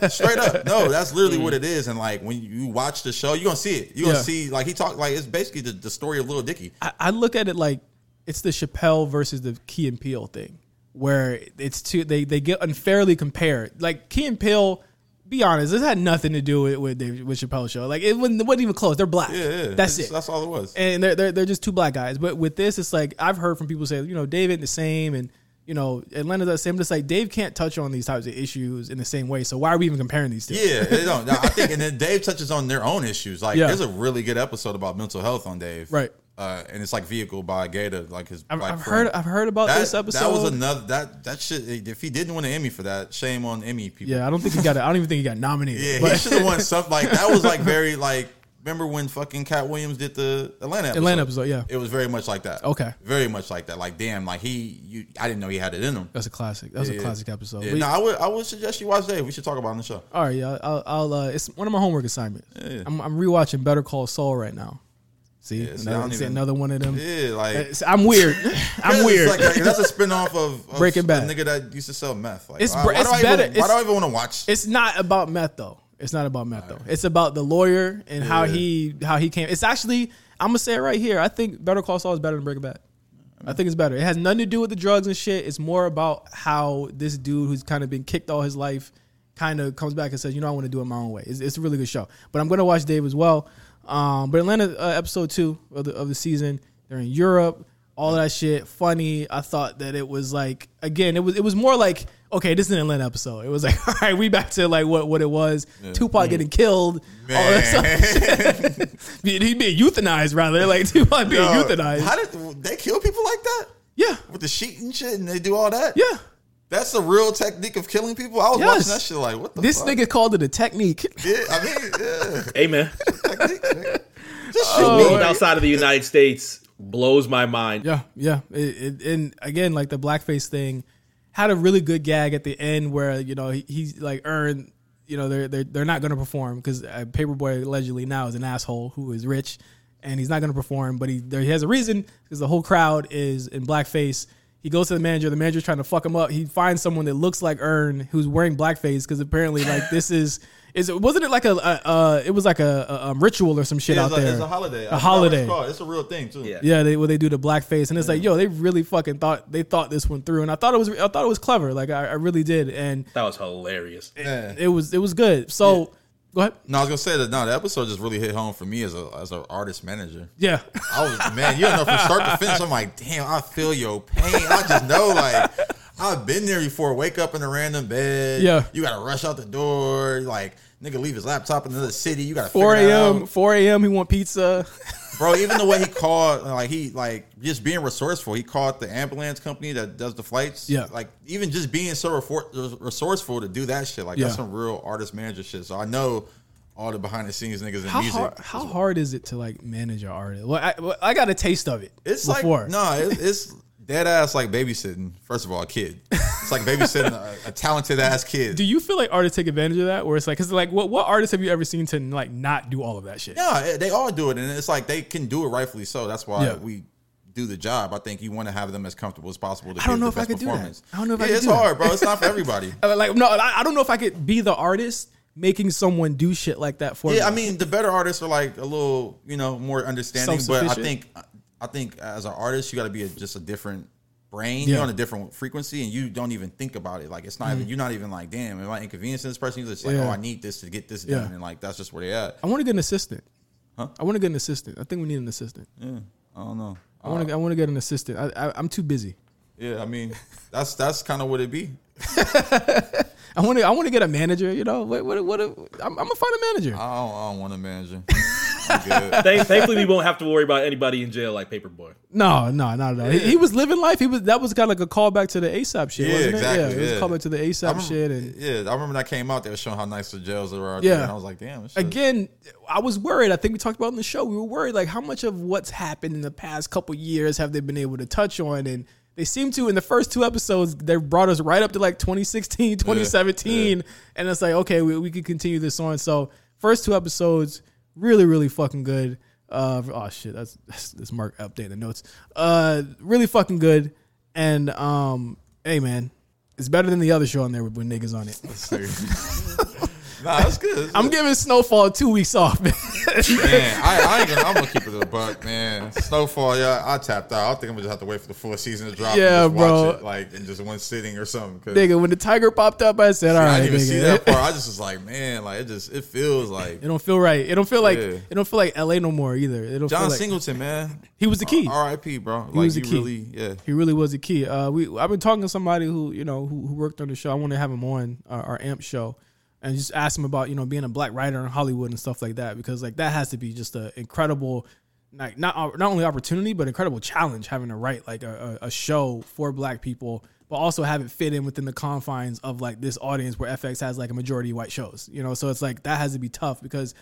Straight up, no, that's literally mm. what it is. And like when you watch the show, you're gonna see it. You're gonna see like he talked like it's basically the, the story of Little Dicky. I, I look at it like it's the Chappelle versus the Key and Peele thing, where it's two they they get unfairly compared. Like Key and Peele, be honest, this had nothing to do with with, Dave, with Chappelle's show. Like it wasn't, it wasn't even close. They're black. Yeah, yeah. That's It's- it. That's all it was. and they're, they're they're just two black guys. But with this, it's like I've heard from people say, you know, Dave ain't the same, and you know, Atlanta's the same. But it's like Dave can't touch on these types of issues in the same way. So why are we even comparing these two? Yeah, they don't. I think, and then Dave touches on their own issues. Like, Yeah. there's a really good episode about mental health on Dave, Right. Uh, and it's like vehicle by GaTa, like his. I've, I've heard I've heard about that, this episode. That was another that that shit. If he didn't win an Emmy for that, shame on Emmy people. yeah, I don't think he got. it. I don't even think he got nominated. yeah, he should have won something. Like that was like very like. Remember when fucking Katt Williams did the Atlanta episode? Atlanta episode, yeah. It was very much like that. Okay. very much like that. Like damn, like he, you, I didn't know he had it in him. That's a classic. That was a classic episode. Yeah, We- no, I would, I would suggest you watch that. We should talk about it on the show. all right, yeah, I'll, I'll uh, it's one of my homework assignments. I'm, I'm rewatching Better Call Saul right now. See, Yeah, see, I another, even- another one of them. Yeah, like uh, I'm weird. I'm weird. Like, that's a spinoff of, of Breaking Bad. A nigga that used to sell meth. Like, It's why, it's do I better- Even, why do I even want to watch? It's not about meth though. It's not about meth though. It's about the lawyer and how he how he came. It's actually I'm gonna say it right here. I think Better Call Saul is better than Breaking Bad. I think it's better. It has nothing to do with the drugs and shit. It's more about how this dude who's kind of been kicked all his life kind of comes back and says, you know, I want to do it my own way. It's, it's a really good show. But I'm gonna watch Dave as well. Um, but Atlanta uh, episode two of the of the season, they're in Europe. All that shit, funny. I thought that it was like again, it was it was more like okay, this is an Atlanta episode. It was like all right, we back to like what what it was. Tupac getting killed, all that stuff. Be- he being euthanized rather, like Tupac being Yo, euthanized. How did they kill people like that yeah, with the sheet and shit, and they do all that? yeah. that's the real technique of killing people. I was Yes. watching that shit like, what the This fuck? nigga called it a technique. Yeah, I mean, yeah, Hey man, technique. Just Oh, shoot world outside of the United States blows my mind. Yeah, yeah. It, it, and again, like the blackface thing had a really good gag at the end where you know he, he's like earned. You know they're they're they're not going to perform because uh, Paper Boi allegedly now is an asshole who is rich, and he's not going to perform. But he there, he has a reason because the whole crowd is in blackface. He goes to the manager. The manager's trying to fuck him up. He finds someone that looks like Earn who's wearing blackface because apparently like this is is it wasn't it like a, a uh it was like a, a, um, ritual or some shit Yeah, out it's, a, there it's a holiday. I a forgot what holiday It's, it's a real thing too. Yeah. yeah, they where they do the blackface, and it's like, yo, they really fucking thought they thought this one through, and I thought it was I thought it was clever, like I, I really did, and That was hilarious. Yeah. it was it was good. So go ahead, No, I was gonna say that. No, the episode just really hit home for me as a as an artist manager. yeah, I was man, you don't know from start to finish. I'm like, damn, I feel your pain. I just know like I've been there before. Wake up in a random bed. Yeah. you gotta rush out the door. Like nigga, leave his laptop in another city. You gotta four a.m. four a.m. He want pizza. bro. Even the way he called, like he like just being resourceful. He called the ambulance company that does the flights. Yeah. like even just being so resourceful to do that shit. Like that's some real artist manager shit. So I know all the behind the scenes niggas in How music. hard how hard is it to like manage an artist? Well, I, well, I got a taste of it. It's before. like no, it, it's dead ass like babysitting. First of all, a kid. It's like babysitting a, a talented ass kid. Do you feel like artists take advantage of that, where it's like, because like, what what artists have you ever seen to like not do all of that shit? yeah, eh, they all do it, and it's like they can do it rightfully so. That's why Yeah. we do the job. I think you want to have them as comfortable as possible. To I don't know the if I could do that. I don't know if I could it's hard, bro. It's not for everybody. Like, no, I, I don't know if I could be the artist making someone do shit like that for me. Yeah, I mean, the better artists are like a little, you know, more understanding. But I think, I think as an artist, you got to be a, just a different brain. Yeah. You're on a different frequency, and you don't even think about it. Like it's not even. You're not even like, damn, am I inconveniencing this person? You're just like, Mm-hmm. Yeah. oh, I need this to get this Yeah. done, and like that's just where they at. I want to get an assistant. Huh? I want to get an assistant. I think we need an assistant. Yeah, I don't know. I want to. I want to get an assistant. I, I, I'm too busy. Yeah, I mean, that's that's kind of what it be. I want to. I want to get a manager. You know, what? What? what I'm, I'm gonna find a manager. I don't, I don't want a manager. I good. Thank- thankfully, we won't have to worry about anybody in jail like Paper Boi. No, no, not at all. He, he was living life. He was that was kind of like a callback to the ASAP shit, Yeah, wasn't exactly, it? Yeah, it was yeah. a callback to the I ASAP remember, shit and yeah, I remember when that came out. They were showing how nice the jails were. out Yeah. there, and I was like, damn. shit- again, I was worried. I think we talked about it in the show. We were worried, like, how much of what's happened in the past couple years have they been able to touch on? And they seem to, in the first two episodes, they brought us right up to like 2016, 2017. And it's like, okay, we, we could continue this on. So, first two episodes, really, really fucking good. Uh, oh, shit. That's, that's, that's Mark updating the notes. Uh, really fucking good. And, um, hey, man, it's better than the other show on there with, with niggas on it. nah, that's good. That's I'm good. giving Snowfall two weeks off, man. man, I, I ain't gonna. I'm gonna keep it a buck, man. Snowfall, yeah, I tapped out. I think I'm gonna just have to wait for the full season to drop. Yeah, and just bro. Watch it, like in just one sitting or something. Nigga, when the tiger popped up, I said, "All I right, didn't even see that part. I just was like, man, like it just it feels like It don't feel right. It don't feel like Yeah. it don't feel like LA no more either. It don't John feel like Singleton, man. he was the key. R.I.P. Bro. Like, He was the he key. Really, yeah. He really was the key. Uh, we I've been talking to somebody who you know who, who worked on the show. I want to have him on our, our AMP show and just ask him about you know being a black writer in Hollywood and stuff like that because like that has to be just an incredible like not uh, not only opportunity but incredible challenge having to write like a, a, show for black people but also have it fit in within the confines of like this audience where FX has like a majority white shows you know so it's like that has to be tough because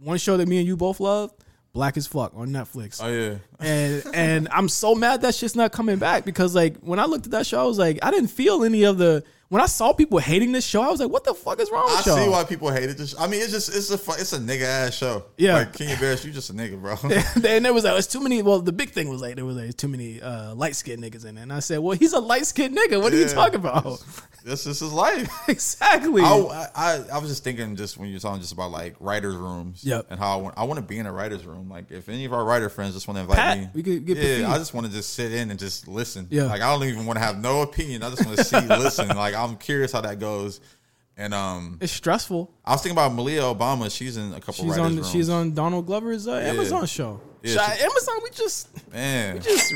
one show that me and you both love Black as Fuck on Netflix Oh yeah. and and I'm so mad that shit's not coming back because like when I looked at that show, I was like, I didn't feel any of the when I saw people hating this show, I was like, what the fuck is wrong I with y'all? see why people hated this. I mean, it's just it's a fu- it's a nigga ass show. Yeah. like Kenya Barris, you just a nigga, bro. and there was like, it's too many. Well, the big thing was like there was like too many uh, light skinned niggas in it, and I said, well, he's a light skinned nigga. What are you talking about? This is his life. exactly. I, I I was just thinking just when you're talking just about like writers' rooms, Yep. and how I want I want to be in a writers' room. Like if any of our writer friends just want to invite Pat, me, we could get yeah, I just want to just sit in and just listen. Yeah. like I don't even want to have no opinion. I just want to see, listen. Like I'm curious how that goes. And um, it's stressful. I was thinking about Malia Obama. She's in a couple She's on. rooms. She's on Donald Glover's uh, Amazon show. Yeah, she- Amazon, we just man. we just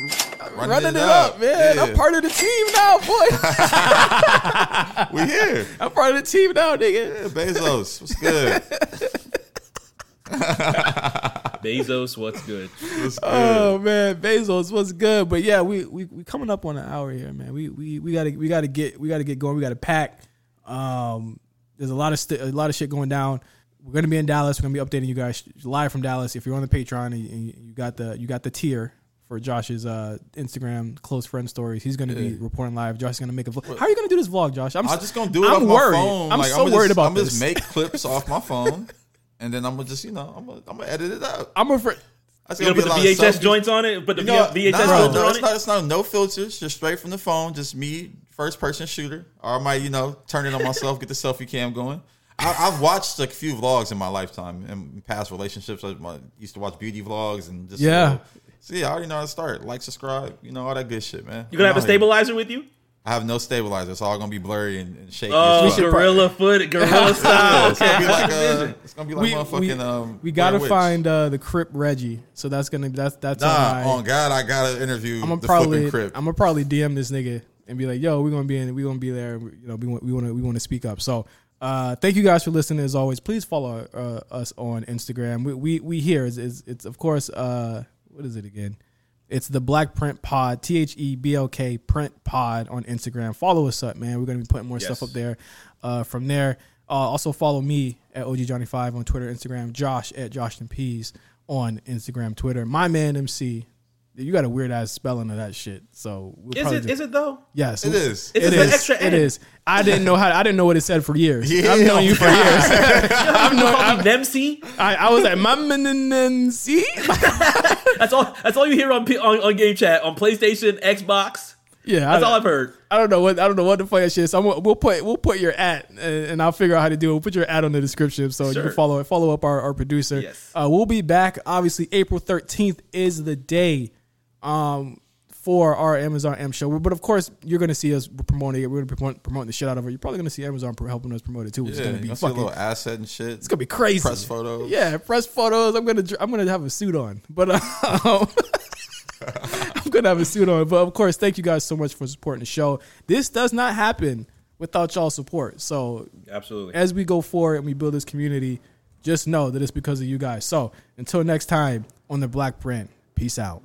Running running, it it up, up. man. Yeah. I'm part of the team now, boy. we here. I'm part of the team now, nigga. Yeah, Bezos, what's good? Bezos, what's good? What's good? Oh man, Bezos was good, but yeah, we we we coming up on an hour here, man. We we we gotta we gotta get we gotta get going. We gotta pack. Um, there's a lot of st- a lot of shit going down. We're gonna be in Dallas. We're gonna be updating you guys live from Dallas. If you're on the Patreon and you, you got the you got the tier for Josh's uh, Instagram close friend stories, he's gonna be reporting live. Josh's gonna make a vlog. How are you gonna do this vlog, Josh? I'm, I'm just gonna do it I'm off worried. my phone. I'm Like, so I'ma worried just, about I'm this. just make clips off my phone, and then I'm gonna just you know I'm gonna, I'm gonna edit it out. I'm afraid. That's You gonna put the be a lot of VHS joints on it? Put the You know, VHS nah, filter no, on it's it? not. It's not no filters. Just straight from the phone. Just me, first person shooter. Or I might, you know, turn it on myself, get the selfie cam going. I, I've watched a few vlogs in my lifetime in past relationships. I used to watch beauty vlogs and just Yeah. uh, see, I already know how to start. Like, subscribe, you know, all that good shit, man. You gonna have a I'm out here. stabilizer with you? I have no stabilizer. It's all gonna be blurry and, and shaky. Oh, as fuck. gorilla foot, gorilla style. it's gonna be like Okay. a, it's gonna be like We, motherfucking we, um. we gotta find uh, the Crip Reggie. So that's gonna that's that's on Nah, my, on God, I gotta interview I'm gonna the probably flipping crib. I'm gonna probably DM this nigga and be like, "Yo, we're gonna be in, we gonna be there. You know, we want we want to we want to speak up." So, uh, thank you guys for listening. As always, please follow uh, us on Instagram. We we, we here is it's, it's of course uh what is it again? It's the Black Print Pod, T H E B L K Print Pod on Instagram. Follow us up, man. We're gonna be putting more stuff up there. Uh, from there, uh, also follow me at OG Johnny Five on Twitter, Instagram. Josh at Josh and Peas on Instagram, Twitter. My man MC. You got a weird ass spelling of that shit. So we'll Is probably it? do- Is it though? Yes, It is. It's It an extra It N. is. I didn't know how. I didn't know what it said for years. Yeah. I've known you for years. I've known. Call I, me Nemsi. I, I was like, my MC. That's all. That's all you hear on, on on game chat on PlayStation, Xbox. Yeah, That's I, all I've heard. I don't know what I don't know what the fuck that shit is. So I'm, we'll put we'll put your at and, and I'll figure out how to do it. We'll put your ad on the description so you can follow follow up our, our producer. Yes. Uh, we'll be back. Obviously, April 13th is the day um, for our Amazon M show. But of course, you're going to see us promoting it. We're going to be promote, promoting the shit out of it. You're probably going to see Amazon helping us promote it too, which is Yeah, going to be gonna see a fucking. little asset and shit. It's gonna be crazy. Press photos. Yeah, press photos. I'm gonna I'm gonna have a suit on, but um, I'm gonna have a suit on. But of course, thank you guys so much for supporting the show. This does not happen without y'all support. So Absolutely. as we go forward and we build this community, just know that it's because of you guys. So until next time on the Black Print, peace out.